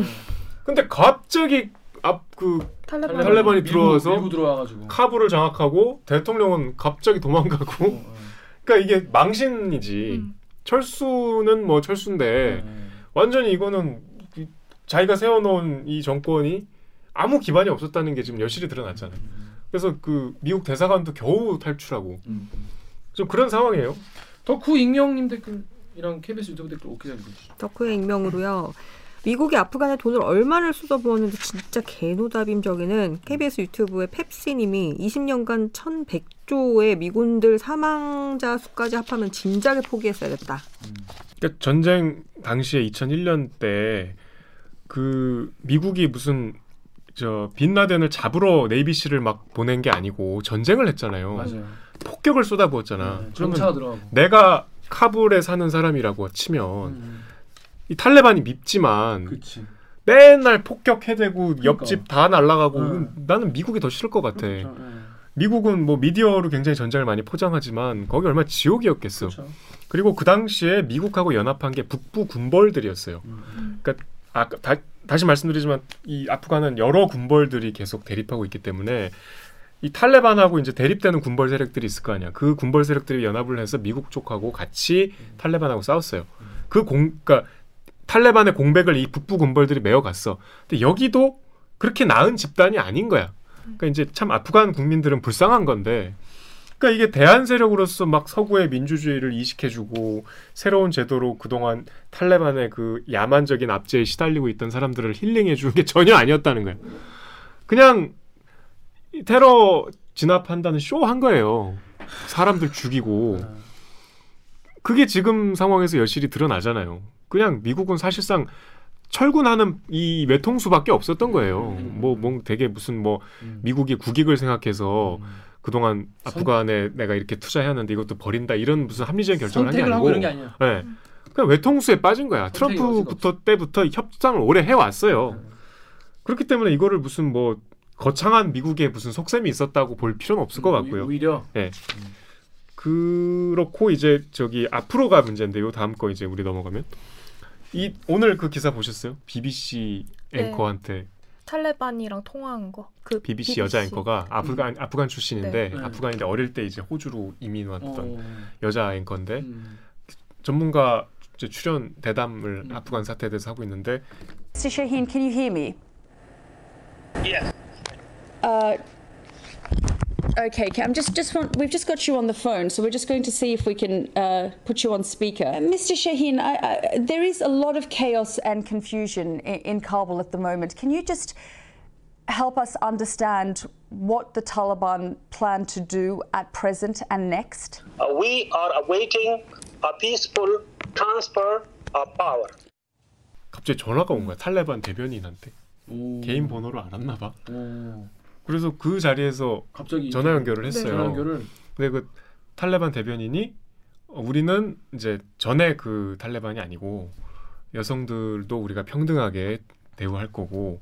근데 갑자기 앞그 탈레반. 탈레반이 밀고- 들어와서 밀고 들어와가지고. 카불을 장악하고 대통령은 갑자기 도망가고. 어, 그러니까 이게 망신이지. 음. 철수는 뭐 네. 철수인데 완전히 이거는 이- 자기가 세워놓은 이 정권이 아무 기반이 없었다는 게 지금 여실히 드러났잖아요. 그래서 그 미국 대사관도 겨우 탈출하고 음. 좀 그런 상황이에요. 덕후 익명님 댓글이랑 KBS 유튜브 댓글 읽어주시죠. 덕후의 익명으로요. 미국이 아프간에 돈을 얼마를 쏟아부었는지 진짜 개노다빔적이는 KBS 유튜브의 펩시님이 20년간 1,100조의 미군들 사망자 수까지 합하면 진작에 포기했어야 됐다. 그러니까 전쟁 당시에 2001년 때 그 미국이 무슨 저 빈라덴을 잡으러 네이비시를 막 보낸 게 아니고 전쟁을 했잖아요. 맞아요. 폭격을 쏟아부었잖아. 네, 그러면. 내가 카불에 사는 사람이라고 치면 음. 이 탈레반이 밉지만 그치. 맨날 폭격 해대고 옆집 다 날아가고 응. 나는 미국이 더 싫을 것 같아. 그렇죠. 네. 미국은 뭐 미디어로 굉장히 전쟁을 많이 포장하지만 거기 얼마나 지옥이었겠어. 그렇죠. 그리고 그 당시에 미국하고 연합한 게 북부 군벌들이었어요. 음. 아, 다, 다시 말씀드리지만 이 아프간은 여러 군벌들이 계속 대립하고 있기 때문에 이 탈레반하고 이제 대립되는 군벌 세력들이 있을 거 아니야. 그 군벌 세력들이 연합을 해서 미국 쪽하고 같이 탈레반하고 싸웠어요. 그 공, 그러니까 탈레반의 공백을 이 북부 군벌들이 메어갔어. 근데 여기도 그렇게 나은 집단이 아닌 거야. 그러니까 이제 참 아프간 국민들은 불쌍한 건데, 그러니까 이게 대한 세력으로서 막 서구의 민주주의를 이식해주고 새로운 제도로 그동안 탈레반의 그 야만적인 압제에 시달리고 있던 사람들을 힐링해주는 게 전혀 아니었다는 거야. 그냥 이 테러 진압한다는 쇼 한 거예요. 사람들 죽이고. 그게 지금 상황에서 여실히 드러나잖아요. 그냥 미국은 사실상 철군하는 이 외통수밖에 없었던 거예요. 뭐, 뭐 되게 무슨 뭐 음. 미국이 국익을 생각해서 음. 그동안 아프간에 내가 이렇게 투자해왔는데 이것도 버린다 이런 무슨 합리적인 결정을 한게 선택을 하고 아니고 이런 게 아니야. 네. 그냥 외통수에 빠진 거야. 트럼프부터 때부터 협상을 오래 해왔어요. 그렇기 때문에 이거를 무슨 뭐 거창한 미국의 무슨 속셈이 있었다고 볼 필요는 없을 것 같고요. 오- 오히려 그렇고 이제 저기 앞으로가 문제인데요. 다음 거 이제 우리 넘어가면 이 오늘 그 기사 보셨어요? BBC 네. 앵커한테 탈레반이랑 통화한 거. 그 BBC, 여자 앵커가 아프간 아프간 출신인데 네. 아프간인데 어릴 때 이제 호주로 이민 왔던 어, 여자 앵커인데 음. 전문가 이제 출연 대담을 음. 아프간 사태에 대해서 하고 있는데 Mr. Shaheen, can you hear me? Yes. Uh, okay, Cam, just just want we've just got you on the phone, so we're just going to see if we can uh, put you on speaker. Uh, Mr. Shaheen, I, I, there is a lot of chaos and confusion in, in Kabul at the moment. Can you just help us understand what the Taliban plan to do at present and next? Uh, we are awaiting a peaceful transfer of power. 갑자기 전화가 온 거야 탈레반 대변인한테 오. 개인 번호를 알았나 봐. 오. 그래서 그 자리에서 갑자기 전화 연결을 했어요. 전화 연결을 근데 그 탈레반 대변인이 어, 우리는 이제 전에 그 탈레반이 아니고 여성들도 우리가 평등하게 대우할 거고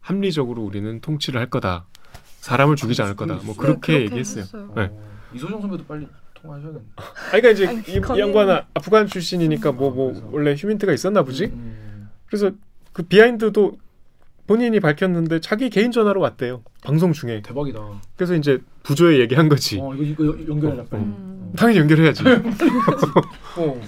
합리적으로 우리는 통치를 할 거다. 사람을 죽이지 않을 거다. 뭐 네, 그렇게 그렇게 얘기했어요. 했어요. 네. 어, 이소정 선배도 빨리 통화하셔야겠네. 아, 그러니까 이제 아니, 이, 이 거기는- 양반은 아프간 출신이니까 뭐뭐 그래서. 원래 휴민트가 있었나 보지. 음. 그래서 그 비하인드도 본인이 밝혔는데 자기 개인 전화로 왔대요. 방송 중에. 대박이다. 그래서 이제 부조에 얘기한 거지. 어 이거 이거 연결해라 빨리. 음. 당연히 연결해야지. [LAUGHS] 어.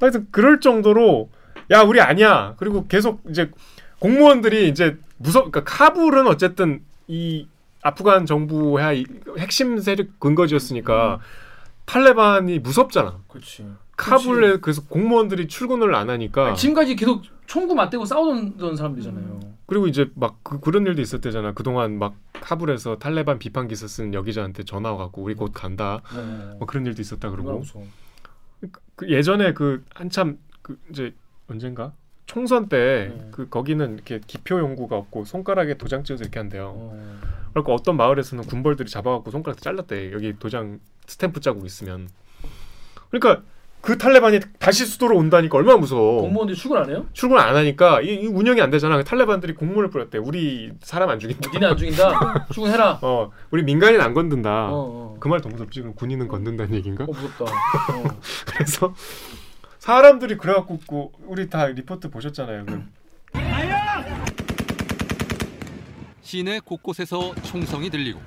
하여튼 그럴 정도로 야 우리 아니야. 그리고 계속 이제 공무원들이 이제 무섭. 그러니까 카불은 어쨌든 이 아프간 정부의 이 핵심 세력 근거지였으니까 탈레반이 무섭잖아. 그렇지. 카불에 그래서 공무원들이 출근을 안 하니까 지금까지 계속 총구 맞대고 싸우던 사람들이잖아요. 그리고 이제 막 그, 그런 일도 있었대잖아. 그동안 막 카불에서 탈레반 비판 기사 쓴 여기자한테 전화 와갖고 우리 곧 간다. 네. 뭐 그런 일도 있었다 그러고 무서워. 그 예전에 그 한참 그 이제 언젠가 총선 때 네. 그 거기는 이렇게 기표 용구가 없고 손가락에 도장 찍어서 이렇게 한대요. 어. 그러니까 어떤 마을에서는 군벌들이 잡아갖고 손가락 잘랐대. 여기 도장 스탬프 자국 있으면. 그러니까 그 탈레반이 다시 수도로 온다니까 얼마나 무서워. 공무원들이 출근 안 해요? 출근 안 하니까 이, 이 운영이 안 되잖아. 탈레반들이 공문을 뿌렸대. 우리 사람 안 죽인다. 니네 안 죽인다. [LAUGHS] 출근해라. 어, 우리 민간인 안 건든다. 어, 어. 그말 더 무섭지. 그럼 군인은 건든다는 얘기인가? 어 무섭다. [LAUGHS] 어. 그래서 사람들이 그래갖고 그 우리 다 리포트 보셨잖아요. 그 시내 곳곳에서 총성이 들리고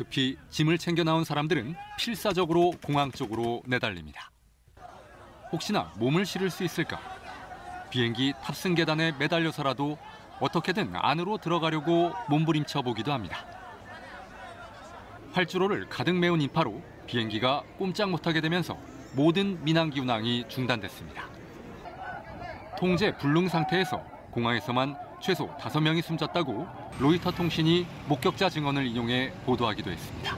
급히 짐을 챙겨 나온 사람들은 필사적으로 공항 쪽으로 내달립니다. 혹시나 몸을 실을 수 있을까? 비행기 탑승 계단에 매달려서라도 어떻게든 안으로 들어가려고 몸부림쳐 보기도 합니다. 활주로를 가득 메운 인파로 비행기가 꼼짝 못하게 되면서 모든 민항기 운항이 중단됐습니다. 통제 불능 상태에서 공항에서만 최소 5명이 숨졌다고 로이터 통신이 목격자 증언을 인용해 보도하기도 했습니다.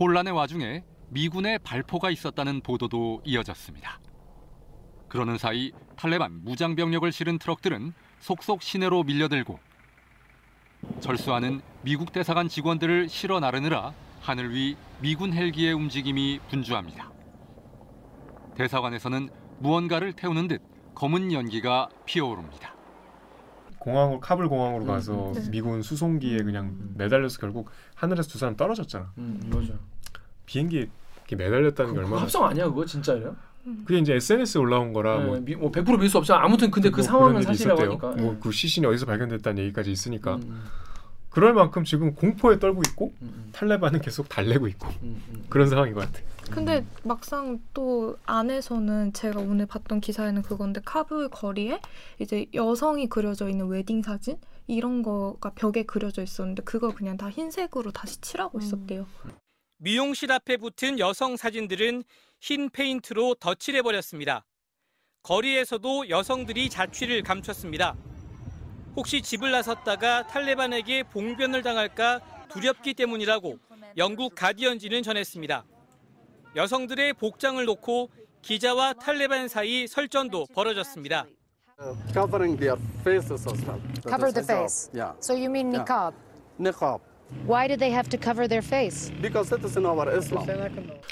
혼란의 와중에 미군의 발포가 있었다는 보도도 이어졌습니다. 그러는 사이 탈레반 무장 병력을 실은 트럭들은 속속 시내로 밀려들고 절수하는 미국 대사관 직원들을 실어 나르느라 하늘 위 미군 헬기의 움직임이 분주합니다. 대사관에서는 무언가를 태우는 듯 검은 연기가 피어오릅니다. 공항으로 카불 공항으로 음, 가서 네. 미군 수송기에 그냥 음. 매달려서 결국 하늘에서 두 사람 떨어졌잖아. 음, 맞아. 비행기에 이렇게 매달렸다는 게 그, 얼마나 합성 아니야 그거 진짜예요? 그게 이제 SNS에 올라온 거라 뭐, 네, 미, 뭐100% 믿을 수 없잖아. 아무튼 근데 그 뭐 상황은 사실이라고 있었대요. 하니까. 뭐그 시신이 어디서 발견됐다는 얘기까지 있으니까 음, 그럴 만큼 지금 공포에 떨고 있고 음, 탈레반은 계속 달래고 있고 음, 음, 그런 상황인 것 같아. 근데 막상 또 안에서는 제가 오늘 봤던 기사에는 그건데 카불 거리에 이제 여성이 그려져 있는 웨딩 사진 이런 거가 벽에 그려져 있었는데 그거 그냥 다 흰색으로 다시 칠하고 음. 있었대요. 미용실 앞에 붙은 여성 사진들은 흰 페인트로 덧칠해 버렸습니다. 거리에서도 여성들이 자취를 감췄습니다. 혹시 집을 나섰다가 탈레반에게 봉변을 당할까 두렵기 때문이라고 영국 가디언지는 전했습니다. 여성들의 복장을 놓고 기자와 탈레반 사이 설전도 벌어졌습니다. covering their faces or stuff. That Cover the face. Yeah. So you mean niqab? Niqab. Why do they have to cover their face? Because that is in our Islam.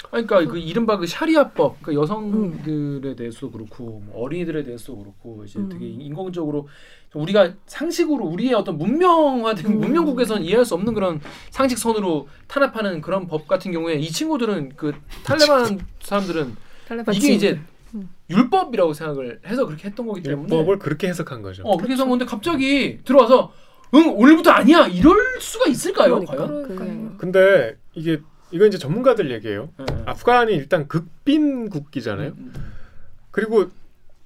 그러니까 그 이른바 그 샤리아법, 그 여성들에 대해서도 그렇고 뭐 어린이들에 대해서도 그렇고 이제 음. 되게 인공적으로 우리가 상식으로 우리의 어떤 문명화된 음. 문명국에서는 이해할 수 없는 그런 상식선으로 탄압하는 그런 법 같은 경우에 이 친구들은 그 탈레반 사람들은 탈레반 이게 이제 음. 율법이라고 생각을 해서 그렇게 했던 거기 때문에 율법을 그렇게 해석한 거죠. 어 그렇게 해서 근데 갑자기 들어와서 응 오늘부터 아니야 이럴 수가 있을까요 그러니까. 과연? 그게 근데 이게 이건 이제 전문가들 얘기예요. 네. 아프간이 일단 극빈 국기잖아요. 음, 그리고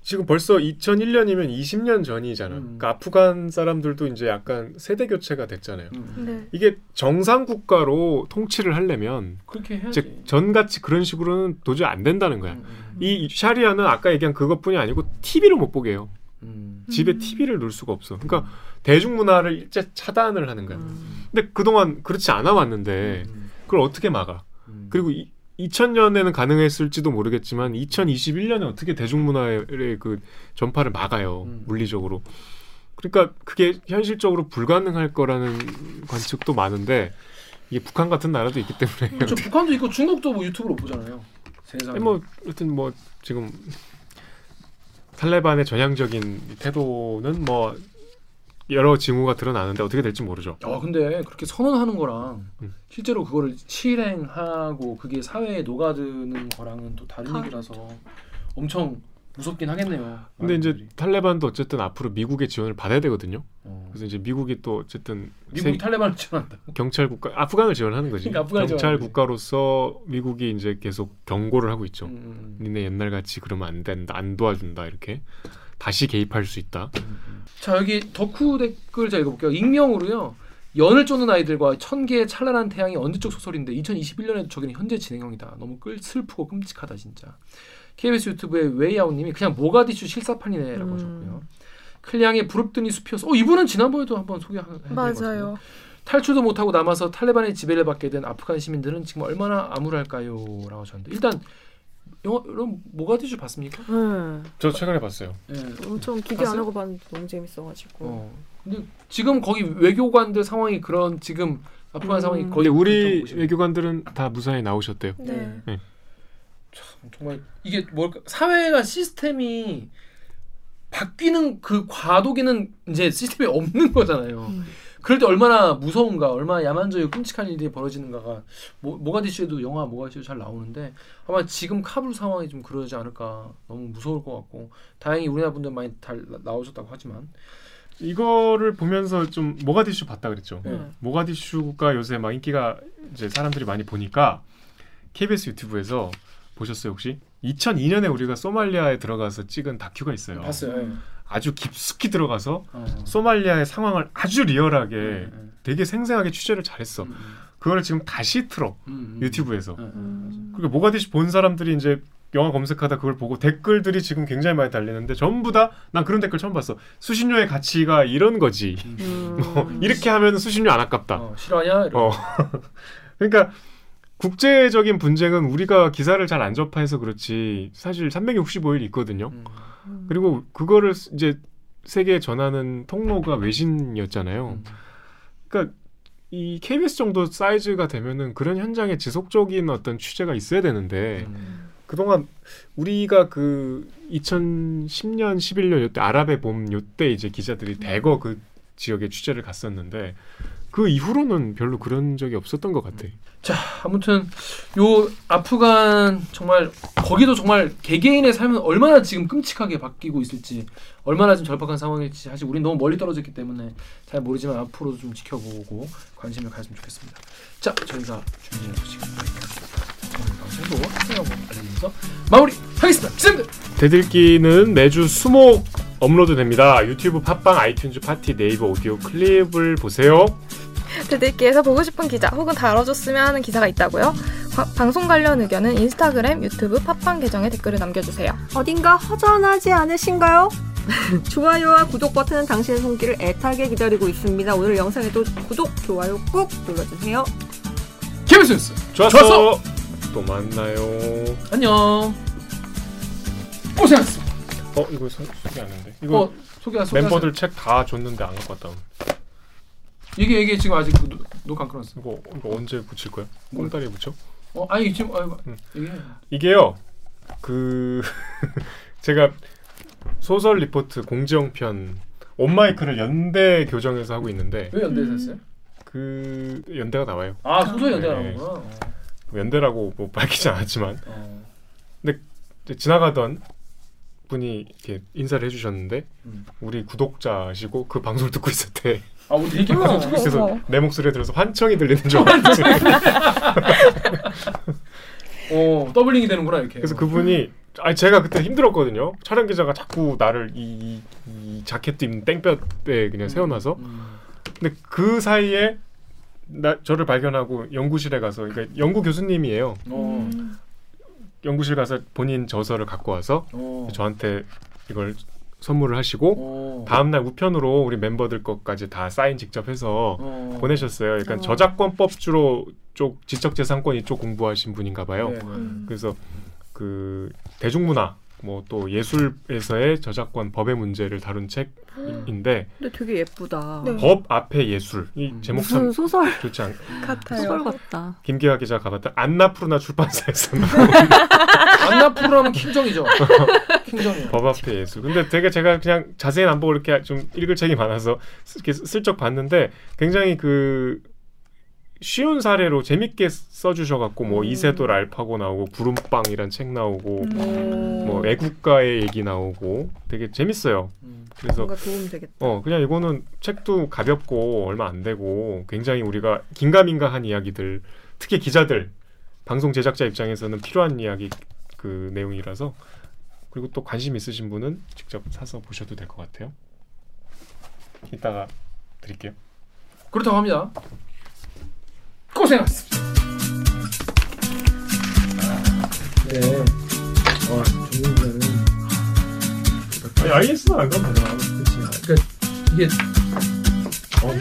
지금 벌써 2001년이면 20년 전이잖아. 음. 그러니까 아프간 사람들도 이제 약간 세대 교체가 됐잖아요. 음. 네. 이게 정상 국가로 통치를 하려면 그렇게 해야지. 즉 전같이 그런 식으로는 도저히 안 된다는 거야. 음, 음, 이 샤리아는 아까 얘기한 그것뿐이 아니고 TV를 못 보게 해요. 음. 집에 TV를 놓을 수가 없어. 그러니까 대중문화를 일제 차단을 하는 거야. 음. 근데 그동안 그렇지 않아 왔는데 음. 그걸 어떻게 막아? 음. 그리고 이, 2000년에는 가능했을지도 모르겠지만 2021년에 어떻게 대중문화의 그 전파를 막아요 음. 물리적으로 그러니까 그게 현실적으로 불가능할 거라는 관측도 많은데 이게 북한 같은 나라도 있기 때문에 그렇죠. 북한도 있고 중국도 뭐 유튜브로 보잖아요. 세상에. 뭐 하여튼 뭐 지금 탈레반의 전향적인 태도는 뭐 여러 징후가 드러나는데 어떻게 될지 모르죠. 아 근데 그렇게 선언하는 거랑 음. 실제로 그거를 실행하고 그게 사회에 녹아드는 거랑은 또 다른 다르죠. 얘기라서 엄청 무섭긴 하겠네요. 근데 이제. 탈레반도 어쨌든 앞으로 미국의 지원을 받아야 되거든요. 어. 그래서 이제 미국이 또 어쨌든 미국이 세- 탈레반을 지원한다. 경찰 국가 아프간을 지원하는 거지. 그러니까 경찰 지원하는. 국가로서 미국이 이제 계속 경고를 하고 있죠. 음, 음, 니네 옛날 같이 그러면 안 된다, 안 도와준다 이렇게 다시 개입할 수 있다. 음. 자 여기 덕후 댓글 제가 읽어볼게요. 익명으로요. 연을 쫓는 아이들과 천 개의 찬란한 태양이 쪽 소설인데 2021년에도 저기는 현재 진행형이다. 너무 끌 슬프고 끔찍하다 진짜. KBS 유튜브의 웨이아웃님이 그냥 모가디슈 실사판이네라고 음. 하셨고요. 클리앙의 부릅뜨니 숲이었어. 어 이분은 지난번에도 한번 소개한 맞아요. 탈출도 못하고 남아서 탈레반의 지배를 받게 된 아프간 시민들은 지금 얼마나 암울할까요?라고 하셨는데 일단 영화 여러분 모가디슈 봤습니까? 네. 저 최근에 봤어요. 예. 엄청 기대 봤어요? 안 하고 봤는데 너무 재밌어가지고. 어. 근데 지금 거기 외교관들 상황이 그런 지금 아프간 음. 상황이 거의 우리 외교관들은 다 무사히 나오셨대요. 네. 네. 정말 이게 뭘까 사회가 시스템이 바뀌는 그 과도기는 이제 시스템이 없는 거잖아요. 음. 그럴 때 얼마나 무서운가, 얼마나 야만적이고 끔찍한 일이 벌어지는가가 모, 모가디슈에도 영화 모가디슈 잘 나오는데 아마 지금 카불 상황이 좀 그러지 않을까 너무 무서울 것 같고 다행히 우리나라 분들 많이 잘 나- 나오셨다고 하지만 이거를 보면서 좀 모가디슈 봤다 그랬죠. 네. 모가디슈가 요새 막 인기가 이제 사람들이 많이 보니까 KBS 유튜브에서 보셨어요 혹시? 2002년에 우리가 소말리아에 들어가서 찍은 다큐가 있어요. 봤어요. 예. 아주 깊숙이 들어가서 어. 소말리아의 상황을 아주 리얼하게 음, 되게 생생하게 취재를 잘했어. 음, 그거를 지금 다시 틀어 음, 음. 유튜브에서. 음, 음. 그리고 모가디슈 본 사람들이 이제 영화 검색하다 그걸 보고 댓글들이 지금 굉장히 많이 달리는데 전부 다 난 그런 댓글 처음 봤어. 수신료의 가치가 이런 거지. 음. [LAUGHS] 뭐 이렇게 하면 수신료 안 아깝다. 어, 싫어하냐? 이런. 어. [LAUGHS] 그러니까 국제적인 분쟁은 우리가 기사를 잘 안 접해서 그렇지 사실 365일 있거든요. 음. 그리고 그거를 이제 세계에 전하는 통로가 외신이었잖아요. 음. 그러니까 이 KBS 정도 사이즈가 되면은 그런 현장에 지속적인 어떤 취재가 있어야 되는데 음. 그동안 우리가 그 2010년, 11년 요때 아랍의 봄 요때 이제 기자들이 대거 그 지역에 취재를 갔었는데 그 이후로는 별로 그런 적이 없었던 것 같아. 자, 아무튼 요 아프간 정말 거기도 정말 개개인의 삶은 얼마나 지금 끔찍하게 바뀌고 있을지 얼마나 지금 절박한 상황일지 사실 우린 너무 멀리 떨어졌기 때문에 잘 모르지만 앞으로도 좀 지켜보고 관심을 가졌으면 좋겠습니다. 자, 저희가 주시고 오늘 방송도 하고 알려드리면서 마무리하겠습니다. 기자님들 대들기는 매주 수목 업로드됩니다. 유튜브, 팟빵, 아이튠즈, 파티, 네이버 오디오 클립을 보세요. 대들기에서 보고 싶은 기자 혹은 다뤄줬으면 하는 기사가 있다고요? 바- 방송 관련 의견은 인스타그램, 유튜브, 팟빵 계정에 댓글을 남겨주세요. 어딘가 허전하지 않으신가요? [LAUGHS] 좋아요와 구독 버튼은 당신의 손길을 애타게 기다리고 있습니다. 오늘 영상에도 구독, 좋아요 꾹 눌러주세요. KBS 뉴스 좋았어. 좋았어. 또 만나요. 안녕. 고생하셨습니다. 어 이거 소, 소개 안 했는데. 이거 어, 소개하 소개 멤버들 책 다 줬는데 안 갖고 왔다. 이게 이게 지금 아직 노- 녹화 안 끊었어. 이거 이거 언제 붙일 거야? 뭘? 꽁다리에 붙여? 어, 아니 지금 아이고 응. 이게 이게요. 그 [LAUGHS] 제가 소설 리포트 공지영 편 온마이크를 연대 교정에서 하고 있는데 왜 연대에서 했어요? 그 연대가 나와요. 아, 소설 연대가 네. 나오구나. 연대라고 뭐 밝히지 않았지만 어. 근데 지나가던 분이 이렇게 인사를 해주셨는데 음. 우리 구독자시고 그 방송을 듣고 있었대. 아, 우리 되게 있어. 그래서 내 목소리에 들어서 환청이 들리는 줄 알았지. [LAUGHS] 어, 더블링이 되는구나 이렇게. 그래서 그분이 아니 제가 그때 힘들었거든요. 촬영 기자가 자꾸 나를 이, 이, 이 자켓 입는 땡볕에 그냥 세워놔서. 음. 근데 그 사이에 나 저를 발견하고 연구실에 가서 그러니까 연구 교수님이에요. 어. 연구실 가서 본인 저서를 갖고 와서 어. 저한테 이걸 선물을 하시고 어. 다음날 우편으로 우리 멤버들 것까지 다 사인 직접 해서 어. 보내셨어요. 그러니까 어. 저작권법 주로 쪽 지적재산권 이쪽 공부하신 분인가 봐요. 네, 네. 그래서 그 대중문화 뭐 또 예술에서의 저작권 법의 문제를 다룬 책인데 근데 되게 예쁘다. 네. 법 앞에 예술 이 음. 제목 무슨 참 소설 좋지 않. 같아요. 소설 같다. 김기화 기자 가봤다 안나푸르나 출판사에서 나온 [LAUGHS] 안나푸르라면 킹정이죠. 킹정이요. 법 앞에 예술. 근데 되게 제가 그냥 자세히는 안 보고 이렇게 좀 읽을 책이 많아서 슬- 이렇게 슬쩍 봤는데 굉장히 그 쉬운 사례로 재밌게 써주셔갖고 뭐 이세돌 알파고 나오고 구름빵이란 책 나오고 뭐 애국가의 얘기 나오고 되게 재밌어요. 음. 그래서 뭔가 도움 되겠다. 어 그냥 이거는 책도 가볍고 얼마 안 되고 굉장히 우리가 긴가민가한 이야기들 특히 기자들 방송 제작자 입장에서는 필요한 이야기 그 내용이라서 그리고 또 관심 있으신 분은 직접 사서 보셔도 될 것 같아요. 이따가 드릴게요. 그렇다고 합니다. 고생하셨습니다. 네. 와, 정민자는 아니 IS는 안 가면 되나? 그렇지. 이게 어,